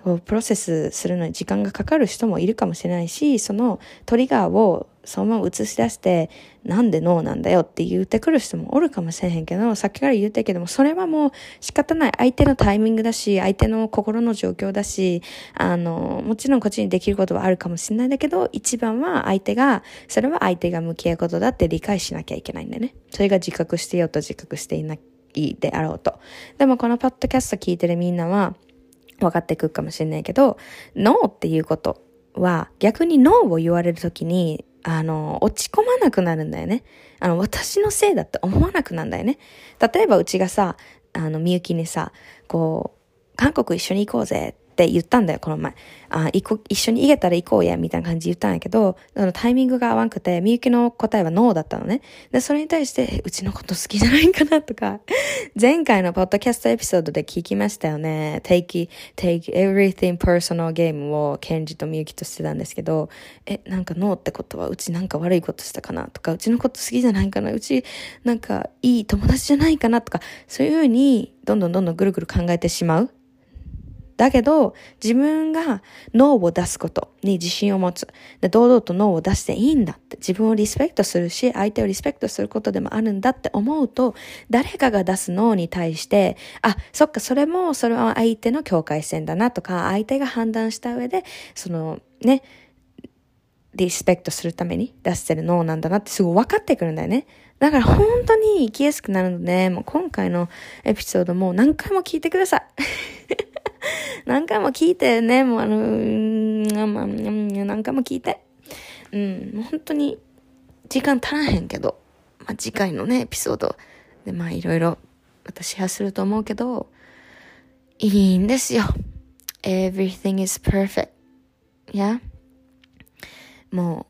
こうプロセスするのに時間がかかる人もいるかもしれないし、そのトリガーをそのまま映し出して、なんでノーなんだよって言ってくる人もおるかもしれへんけど、さっきから言ってけども、それはもう仕方ない。相手のタイミングだし、相手の心の状況だし、あの、もちろんこっちにできることはあるかもしれないんだけど、一番は相手が、それは相手が向き合うことだって理解しなきゃいけないんだよね。それが自覚してよと自覚していないであろうと。でもこのポッドキャスト聞いてるみんなは、分かってくるかもしれないけど、ノーっていうことは逆にノーを言われるときに、あの、落ち込まなくなるんだよね。あの、私のせいだって思わなくなるんだよね。例えばうちがさ、あの、みゆきにさ、こう、韓国一緒に行こうぜって言ったんだよ、この前。あ、行こ、一緒に行けたら行こうや、みたいな感じで言ったんやけど、あのタイミングが合わんくて、みゆきの答えはノーだったのね。で、それに対して、うちのこと好きじゃないかなとか、前回のポッドキャストエピソードで聞きましたよね。take, take everything personal game をケンジとみゆきとしてたんですけど、え、なんかノーってことは、うちなんか悪いことしたかなとか、うちのこと好きじゃないかなうちなんかいい友達じゃないかなとか、そういうふうに、どんどんどんどんぐるぐる考えてしまう。だけど、自分が脳を出すことに自信を持つ。で、堂々と脳を出していいんだって。自分をリスペクトするし、相手をリスペクトすることでもあるんだって思うと、誰かが出す脳に対して、あ、そっか、それも、それは相手の境界線だなとか、相手が判断した上で、その、ね、リスペクトするために出してる脳なんだなってすぐ分かってくるんだよね。だから本当に生きやすくなるので、もう今回のエピソードも何回も聞いてください。何回も聞いてね、もうあの、何回も聞いて。うん、もう本当に時間足らへんけど、まあ、次回のね、エピソードで、まあいろいろ私はすると思うけど、いいんですよ。Everything is perfect. Yeah? も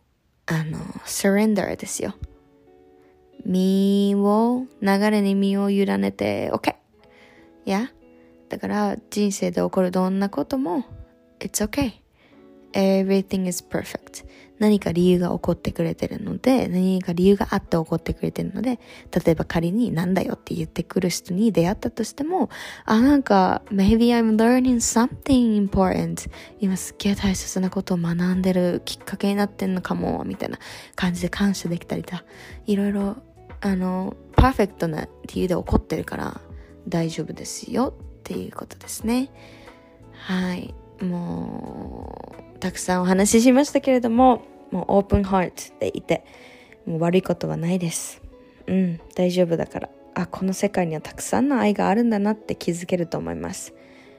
う、あの、surrender ですよ。身を、流れに身を委ねて、OK! Yeah? だから人生で起こるどんなことも It's okay. Everything is perfect. 何か理由が起こってくれてるので、何か理由があって起こってくれてるので、例えば仮になんだよって言ってくる人に出会ったとしても、あ、なんか、maybe I'm learning something important. 今すっげえ大切なことを学んでるきっかけになってんのかも、みたいな感じで感謝できたりだ。いろいろ、あの、パーフェクトな理由で起こってるから大丈夫ですよっていうことですね。はい。もう、たくさんお話ししましたけれども、もうオープンハートでいて、もう悪いことはないです。うん、大丈夫だから。あ、この世界にはたくさんの愛があるんだなって気づけると思います。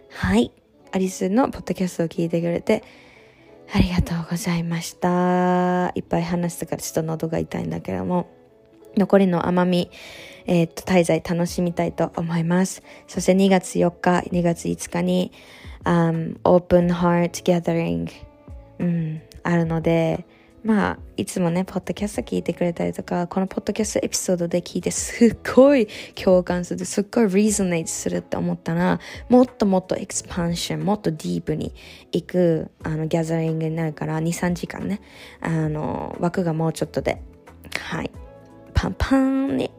はい。アリスのポッドキャストを聞いてくれて、ありがとうございました。いっぱい話したからちょっと喉が痛いんだけども、残りの甘み、えー、と、滞在楽しみたいと思います。そして2月4日、2月5日に、um, Open Heart Gathering、うん、あるので、まあ、いつもね、ポッドキャスト聞いてくれたりとか、このポッドキャストエピソードで聞いてすっごい共感する、すっごいリゾネートするって思ったら、もっともっとエクスパンション、もっとディープに行く、あの、ギャザリングになるから、2、3時間ね、あの、枠がもうちょっとで、はい。パンパンに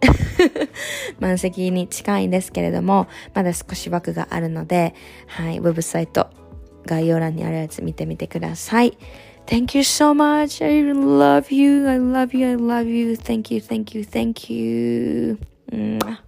満席に近いんですけれども、まだ少し枠があるので、はい、ウェブサイト、概要欄にあるやつ見てみてください。Thank you so much. I love you. I love you. I love you. Thank you. Thank you. Thank you.